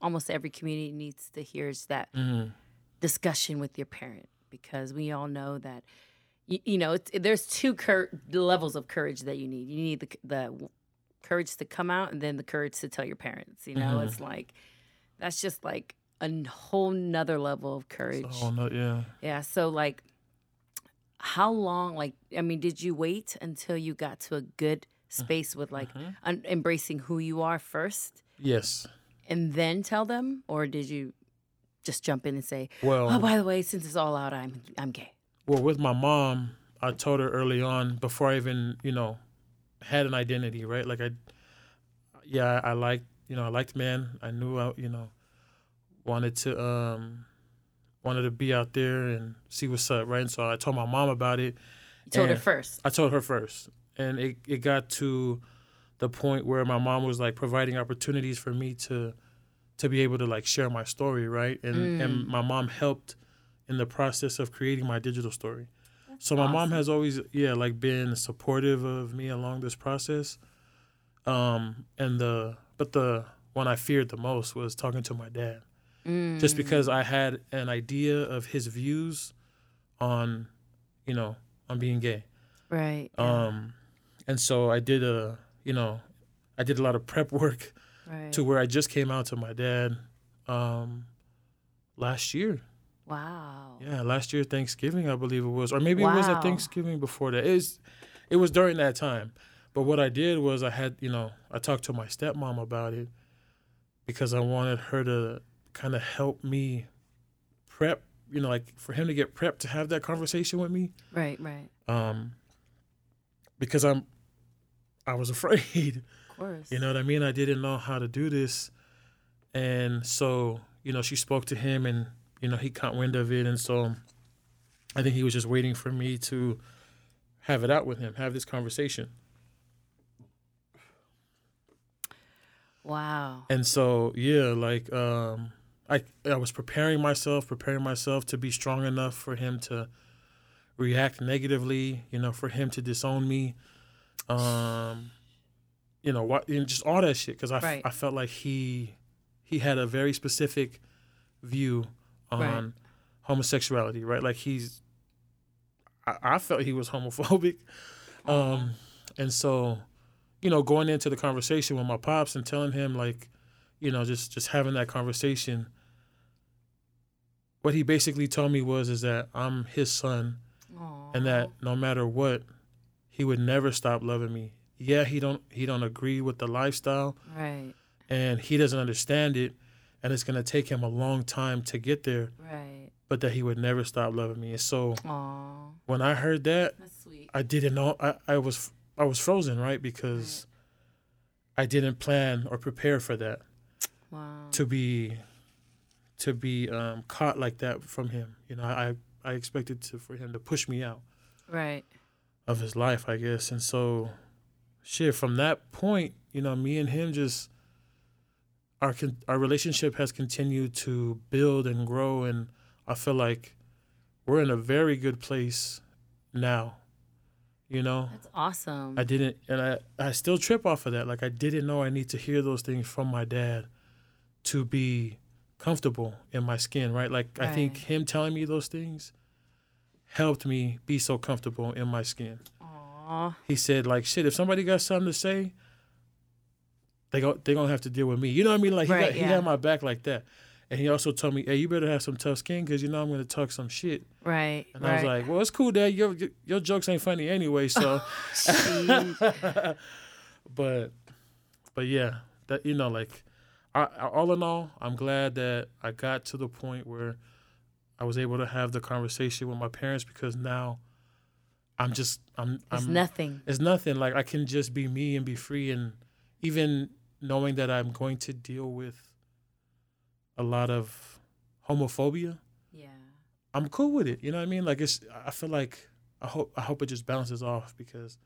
almost every community needs to hear is that mhm, discussion with your parent because we all know that you, you know it's, there's two cur- levels of courage that you need. You need the the courage to come out and then the courage to tell your parents. You know, Mhm. it's like that's just like a whole nother level of courage. oh no, yeah, Yeah. So like, how long? Like, I mean, did you wait until you got to a good space with like Mhm. un- embracing who you are first, yes. and then tell them, or did you just jump in and say, Well, "Oh, by the way, since it's all out, I'm I'm gay." well, with my mom, I told her early on before I even, you know, had an identity, right? Like I, yeah, I liked, you know, I liked men. I knew I, you know, wanted to, um, wanted to be out there and see what's up, right? And so I told my mom about it. You told her first. I told her first, and it, it got to the point where my mom was like providing opportunities for me to to be able to like share my story, right? And and my mom helped in the process of creating my digital story. So my mom has always yeah like been supportive of me along this process. Um and the but the one I feared the most was talking to my dad. Just because I had an idea of his views on you know, on being gay. Right. Um, and so I did a, you know, I did a lot of prep work right. to where I just came out to my dad, um, last year. Wow. Yeah, last year Thanksgiving, I believe it was, or maybe it was Wow. at Thanksgiving before that. It was, it was during that time. But what I did was I had, you know, I talked to my stepmom about it because I wanted her to kind of help me prep, you know, like for him to get prepped to have that conversation with me. Right. Right. um, because I'm, I was afraid. Of course. You know what I mean? I didn't know how to do this, and so you know she spoke to him, and you know he caught wind of it, and so I think he was just waiting for me to have it out with him, have this conversation. Wow. And so, yeah, like um I I was preparing myself, preparing myself to be strong enough for him to react negatively, you know, for him to disown me. Um you know, what and just all that shit cuz I, Right. I felt like he he had a very specific view on Right. homosexuality, right? Like he's I, I felt he was homophobic. Um and so you know, going into the conversation with my pops and telling him like, you know, just just having that conversation. What he basically told me was is that I'm his son and that no matter what, he would never stop loving me. Yeah, he don't he don't agree with the lifestyle Right. and he doesn't understand it and it's gonna take him a long time to get there, Right. but that he would never stop loving me. And so Aw. when I heard that, That's sweet. I didn't know. I, I was I was frozen, right? Because I didn't plan or prepare for that Wow. to be to be um, caught like that from him. You know, I I expected to for him to push me out Right. of his life, I guess. And so, shit. From that point, you know, me and him just our our relationship has continued to build and grow, and I feel like we're in a very good place now. You know, That's awesome. I didn't, and I, I still trip off of that. Like I didn't know I need to hear those things from my dad to be comfortable in my skin, right? Like I think him telling me those things helped me be so comfortable in my skin. Aw. He said, like, shit, if somebody got something to say, they go they gonna have to deal with me. You know what I mean? Like he, Right, got, he yeah. had my back like that. And he also told me, hey, you better have some tough skin because you know I'm gonna talk some shit. Right. And right. I was like, well, it's cool, Dad. Your your jokes ain't funny anyway, so. Oh, but but yeah that you know like I, I- all in all i'm glad that i got to the point where i was able to have the conversation with my parents because now i'm just i'm It's i'm nothing. it's nothing like i can just be me and be free and even knowing that i'm going to deal with a lot of homophobia Yeah. i'm cool with it you know what i mean like it's i feel like i hope i hope it just bounces off because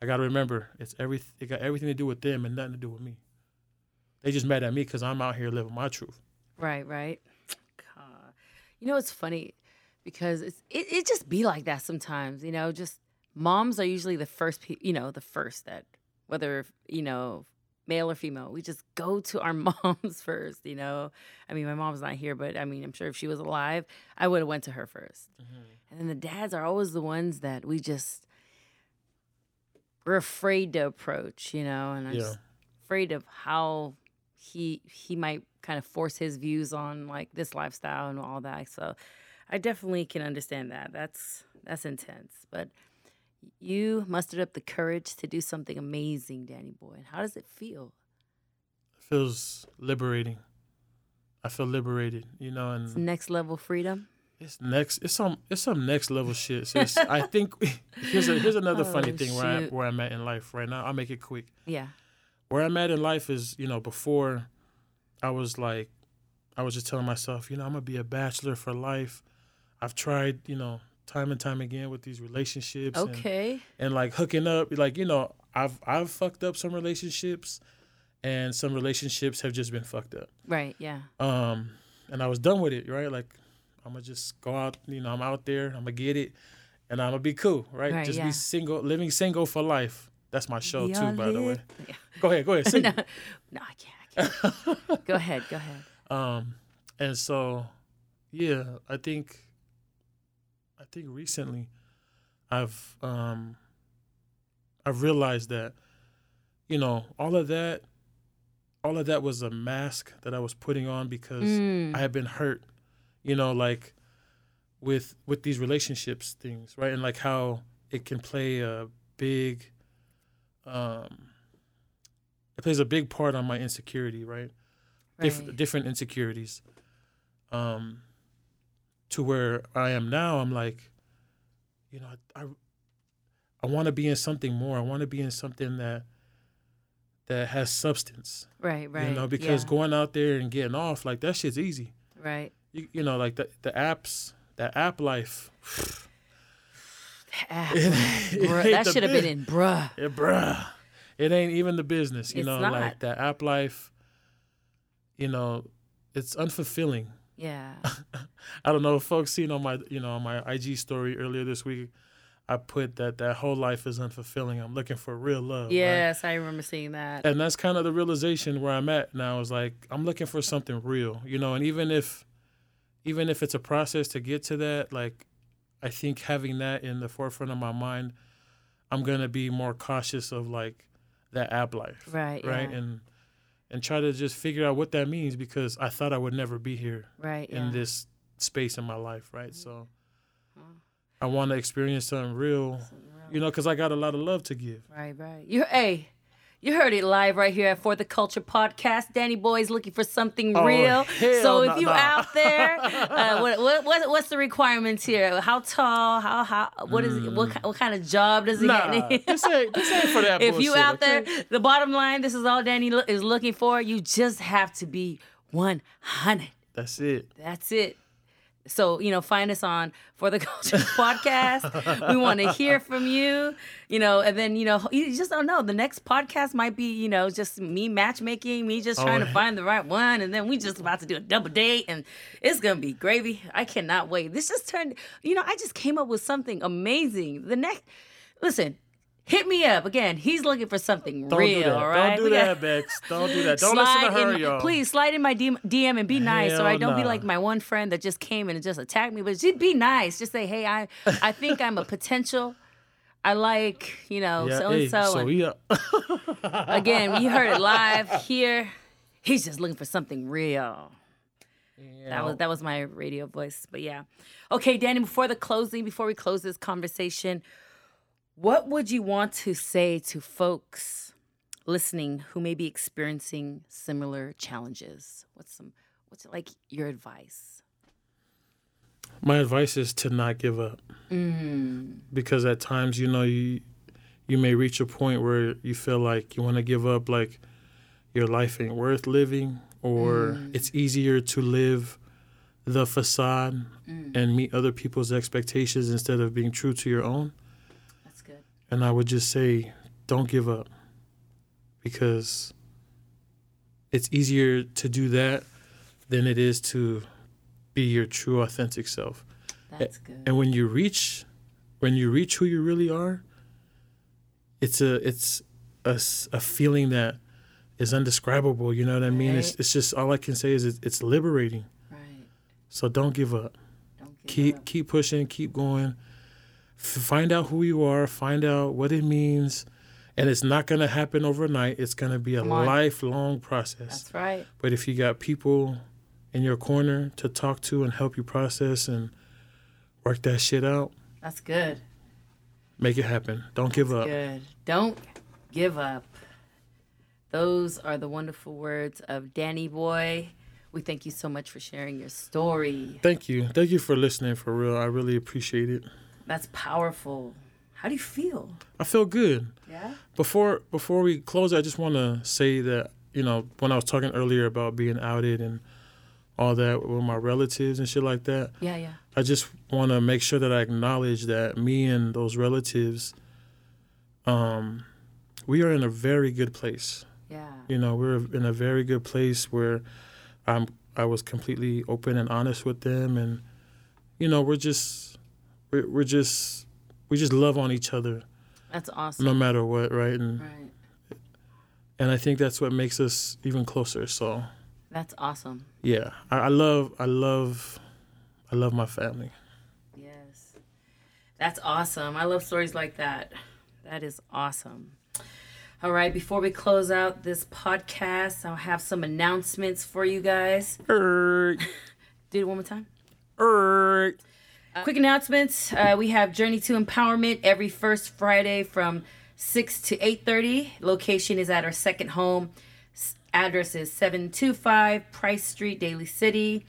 i gotta remember it's every it got everything to do with them and nothing to do with me they just mad at me because i'm out here living my truth Right, right. God. You know, it's funny because it's it, it just be like that sometimes, you know, just moms are usually the first pe- you know, the first that whether, you know, male or female, we just go to our moms first, you know. I mean, my mom's not here, but I mean, I'm sure if she was alive, I would have went to her 1st mm-hmm. And then the dads are always the ones that we just we're afraid to approach, you know, and I'm Yeah. just afraid of how he he might kind of force his views on like this lifestyle and all that. So I definitely can understand that. That's that's intense. But you mustered up the courage to do something amazing, Danny Boy. And how does it feel? it feels liberating i feel liberated you know It's and next level freedom. it's next it's some it's some next level shit sis. i think here's a here's another oh, funny Oh, thing where I, where i'm at in life right now i'll make it quick Yeah. where I'm at in life is, you know, before I was like, I was just telling myself, you know, I'm gonna be a bachelor for life. I've tried, you know, time and time again with these relationships Okay. and like hooking up. Like, you know, I've I've fucked up some relationships, and some relationships have just been fucked up. Right. Yeah. Um, and I was done with it, right? Like, I'm gonna just go out, you know, I'm out there, I'm gonna get it, and I'm gonna be cool, right? Right, just yeah. be single, living single for life. That's my show Be too, all by the way. Yeah. Go ahead, go ahead, no, no, I can't. I can't. go ahead. Go ahead. Um, and so, yeah, I think, think recently, I've um, I've realized that, you know, all of that, all of that was a mask that I was putting on because Mm. I had been hurt, you know, like with with these relationships things, right, and like how it can play a big, um, it plays a big part on my insecurity, right Right. different insecurities um to where i am now i'm like you know i i want to be in something more i want to be in something that that has substance Right. Right. you know because yeah. going out there and getting off like that shit's easy right. you, you know like the the apps that app life. Ah, bruh, ain't that should have been in bruh. Yeah, bruh. It ain't even the business, you It's know, not. like that app life, you know, it's unfulfilling. Yeah. I don't know if folks seen on my you know on my IG story earlier this week. I put that that whole life is unfulfilling. I'm looking for real love. right? Yes, I remember seeing that. And that's kind of the realization where I'm at now. Is like I'm looking for something real, you know. And even if, even if it's a process to get to that, like, I think having that in the forefront of my mind, I'm gonna be more cautious of like that app life, Right. right? Yeah. And and try to just figure out what that means because I thought I would never be here right. in Yeah. this space in my life, right? Mm-hmm. So Huh. I want to experience something real, you know, because I got a lot of love to give. Right, right. You hey, you heard it live right here at For the Culture Podcast. Danny Boy's looking for something Oh, real. So if you nah. out there, uh, what, what what what's the requirements here? How tall? How how what is it? What what kind of job does he Mm. Nah, have? this ain't this ain't for that. if you bullshit, out there, the bottom line, this is all Danny lo- is looking for. You just have to be 100. that's it. That's it. So, you know, find us on For the Culture Podcast. we want to hear from you, you know, and then, you know, you just don't know. The next podcast might be, you know, just me matchmaking, me just Oh, trying to find the right one. And then we just about to do a double date and it's going to be gravy. I cannot wait. This just turned, you know, I just came up with something amazing. The next, listen, hit me up. Again, he's looking for something Don't real, do that. all right? Don't We do that, Bex. Don't do that. Don't listen to her, y'all. Please slide in my DM, DM and be nice, so I don't be like my one friend that just came and just attacked me. But just be nice. Just say, hey, I I think I'm a potential. I like you know Yeah, so hey, and so. we uh, again, you heard it live here. He's just looking for something real. Yeah. That was that was my radio voice. But yeah. Okay, Danny, before the closing, before we close this conversation, what would you want to say to folks listening who may be experiencing similar challenges? What's some what's like your advice? my advice is to not give up Mm, because at times you know you you may reach a point where you feel like you want to give up like your life ain't worth living or Mm. it's easier to live the facade Mm. and meet other people's expectations instead of being true to your own. And i would just say don't give up because it's easier to do that than it is to be your true authentic self That's good. and when you reach when you reach who you really are it's a it's a feeling that is undescribable you know what i mean it's, Right. it's just all i can say is it, it's liberating right. so don't give up Don't give keep up. keep pushing keep going find out who you are find out what it means and it's not going to happen overnight it's going to be a lifelong process That's right. but if you got people in your corner to talk to and help you process and work that shit out That's good. make it happen don't give up Good. Don't give up. Those are the wonderful words of Danny Boy. We thank you so much for sharing your story. thank you thank you for listening for real i really appreciate it That's powerful. How do you feel? i feel good Yeah. before before we close i just want to say that you know when i was talking earlier about being outed and all that with my relatives and shit like that Yeah, yeah. i just want to make sure that i acknowledge that me and those relatives um we are in a very good place Yeah. you know we're in a very good place where i'm i was completely open and honest with them and you know we're just we're, we're just we just love on each other That's awesome. no matter what right and Right. and I think that's what makes us even closer. So That's awesome. yeah, I, I love, I love, I love my family. Yes. That's awesome. I love stories like that. That is awesome. All right, before we close out this podcast, I'll have some announcements for you guys. Er, Do it one more time. er. Quick announcements. Uh, we have Journey to Empowerment every first Friday from 6 to 8.30. Location is at our second home. Address is 725 Price Street, Daly City.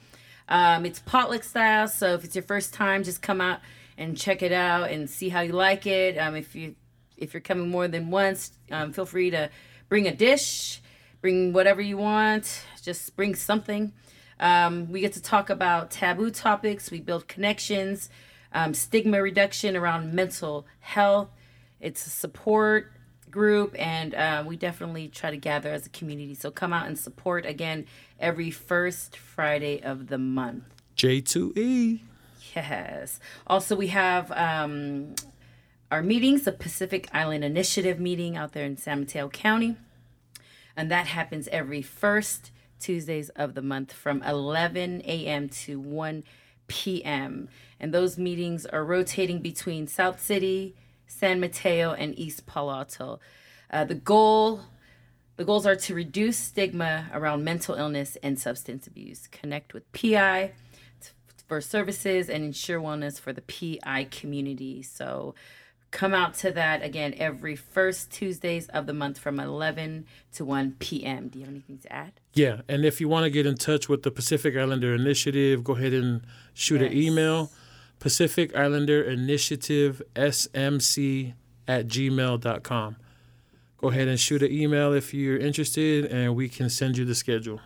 Um, it's potluck style, so if it's your first time, just come out and check it out and see how you like it. Um, if you if you're coming more than once, um, feel free to bring a dish, bring whatever you want. Just bring something. Um, we get to talk about taboo topics. We build connections, um, stigma reduction around mental health. It's a support group, and uh, we definitely try to gather as a community. So come out and support again every first Friday of the month. J2E. Yes. Also, we have um, our meetings, the Pacific Island Initiative meeting out there in San Mateo County. And that happens every first Tuesdays of the month from 11 a.m. to 1 p.m. And those meetings are rotating between South City, San Mateo, and East Palo Alto. Uh, the goal the goals are to reduce stigma around mental illness and substance abuse, connect with PI for services, and ensure wellness for the PI community. So come out to that again every first Tuesdays of the month from 11 to 1 p.m. Do you have anything to add? Yeah, and if you want to get in touch with the Pacific Islander Initiative, go ahead and shoot Yes. an email Pacific Islander Initiative SMC at gmail.com. Go ahead and shoot an email if you're interested, and we can send you the schedule.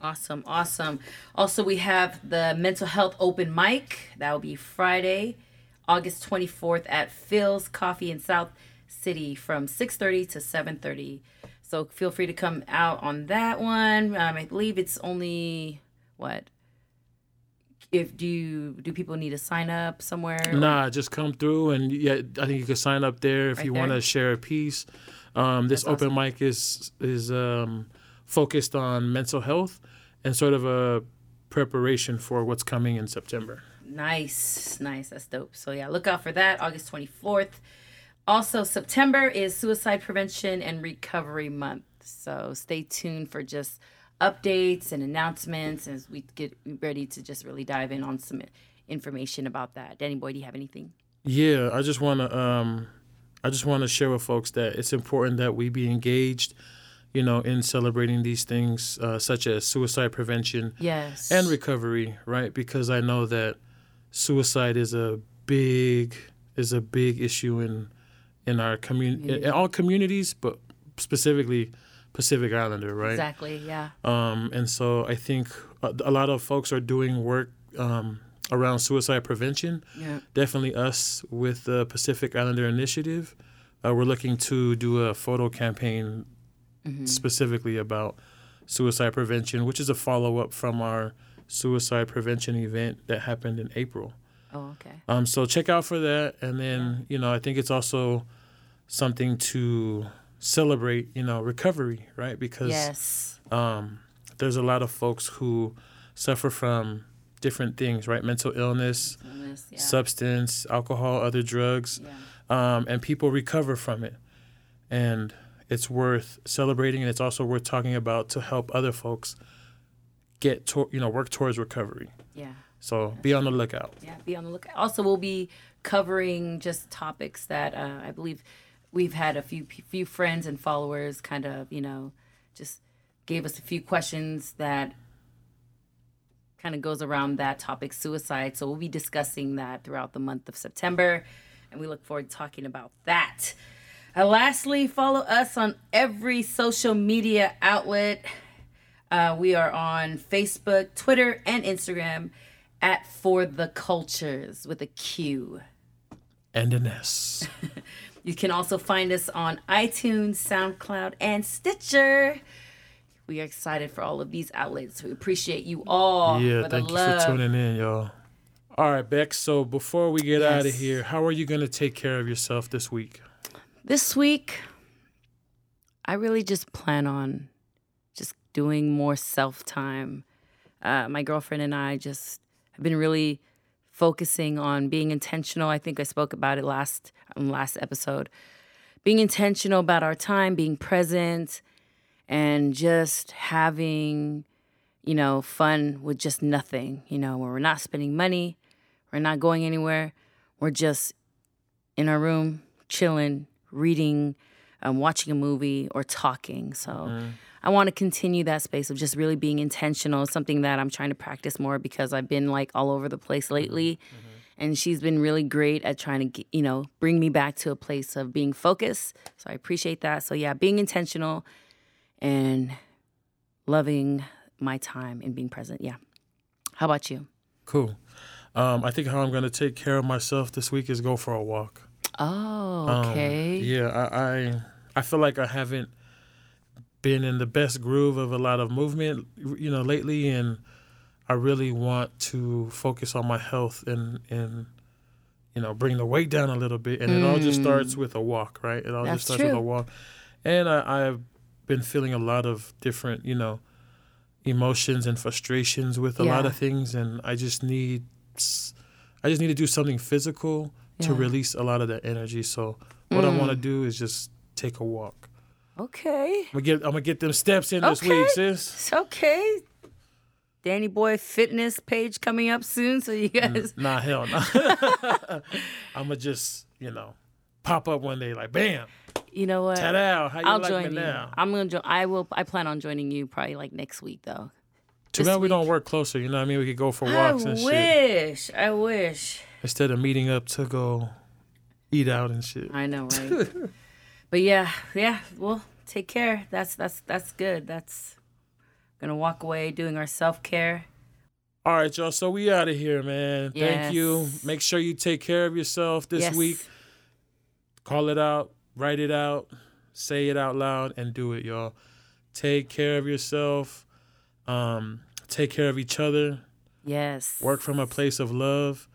Awesome, awesome. Also, we have the mental health open mic. That will be Friday, August 24th at Philz Coffee in South City from 6:30 to 7:30. So feel free to come out on that one. Um, I believe it's only what if do you do people need to sign up somewhere? Nah, just come through, and yeah, I think you can sign up there if Right you want to share a piece. Um, this That's open mic is is um, focused on mental health and sort of a preparation for what's coming in September. Nice, nice. That's dope. So yeah, look out for that. August 24th. Also, September is Suicide Prevention and Recovery Month. So stay tuned for just updates and announcements as we get ready to just really dive in on some information about that. Danny Boy, do you have anything? Yeah, I just want to um, I just want to share with folks that it's important that we be engaged, you know, in celebrating these things uh, such as suicide prevention Yes. and recovery, right? Because I know that suicide is a big is a big issue in in our community, in all communities, but specifically Pacific Islander, right? exactly. Yeah. Um, and so I think a, lot of folks are doing work um, around suicide prevention. Yeah. Definitely us with the Pacific Islander Initiative. Uh, we're looking to do a photo campaign specifically about suicide prevention, which is a follow up from our suicide prevention event that happened in April. Oh, okay. Um, so check out for that, and then you know I think it's also something to celebrate, you know, recovery, right? Because Yes. um, there's a lot of folks who suffer from different things, right? Mental illness, Illness, Yeah. substance, alcohol, other drugs, yeah. um, and people recover from it. And it's worth celebrating, and it's also worth talking about to help other folks get to, you know, work towards recovery. Yeah. So be on the lookout. Yeah, be on the lookout. Also, we'll be covering just topics that uh, I believe we've had a few few friends and followers kind of you know just gave us a few questions that kind of goes around that topic, suicide. So we'll be discussing that throughout the month of September, and we look forward to talking about that. Uh, lastly, follow us on every social media outlet. Uh, we are on Facebook, Twitter, and Instagram at For the Cultures with a Q. And an S. You can also find us on iTunes, SoundCloud, and Stitcher. We are excited for all of these outlets. We appreciate you all yeah, thank you love. for tuning in, y'all. All right, Beck. So before we get out of here, how are you going to take care of yourself this week? This week, I really just plan on doing more self time. Uh, my girlfriend and I just have been really focusing on being intentional. I think I spoke about it last on last episode. Being intentional about our time, being present, and just having, you know, fun with just nothing. You know, where we're not spending money, we're not going anywhere, we're just in our room, chilling, reading, um, watching a movie, or talking. So I want to continue that space of just really being intentional. Something that I'm trying to practice more because I've been like all over the place lately. And she's been really great at trying to, you know, bring me back to a place of being focused. So I appreciate that. So yeah, being intentional and loving my time and being present. Yeah. How about you? Cool. Um, I think how I'm gonna take care of myself this week is go for a walk. Oh, Um, okay. yeah, I, I I feel like I haven't been in the best groove of a lot of movement, you know, lately, and I really want to focus on my health and and you know bring the weight down a little bit. And it all just starts with a walk, right? It all Mm. That's just starts with a walk. And I, I've been feeling a lot of different, you know, emotions and frustrations with a lot of things, and I just need I just need to do something physical to release a lot of that energy. So what I want to Mm. do is just take a walk. Okay. I'm gonna get I'm gonna get them steps in this Okay. week, sis. It's okay. Danny Boy fitness page coming up soon, so you guys. Nah, hell no. I'm gonna just you know pop up one day like bam, You know what? ta-da, how you I'll like join me you. now? I'm gonna. join. I will. I plan on joining you probably like next week though. Too this bad we don't work closer. You know what I mean? We could go for I walks and shit I wish. I wish. instead of meeting up to go eat out and shit. I know, right? but yeah, yeah. Well, take care. That's that's that's good. That's gonna walk away doing our self care. All right, y'all. So we out of here, man. Thank you. Make sure you take care of yourself this yes. week. Call it out, write it out, say it out loud, and do it, y'all. Take care of yourself. Um, take care of each other. Yes. Work from a place of love.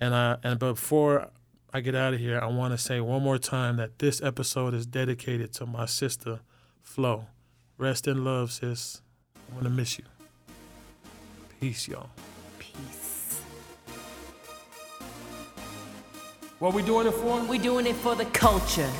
And I and before I get out of here, I want to say one more time that this episode is dedicated to my sister, Flo. Rest in love, sis. I'm gonna miss you. Peace, y'all. Peace. What we doing it for? We doing it for the culture.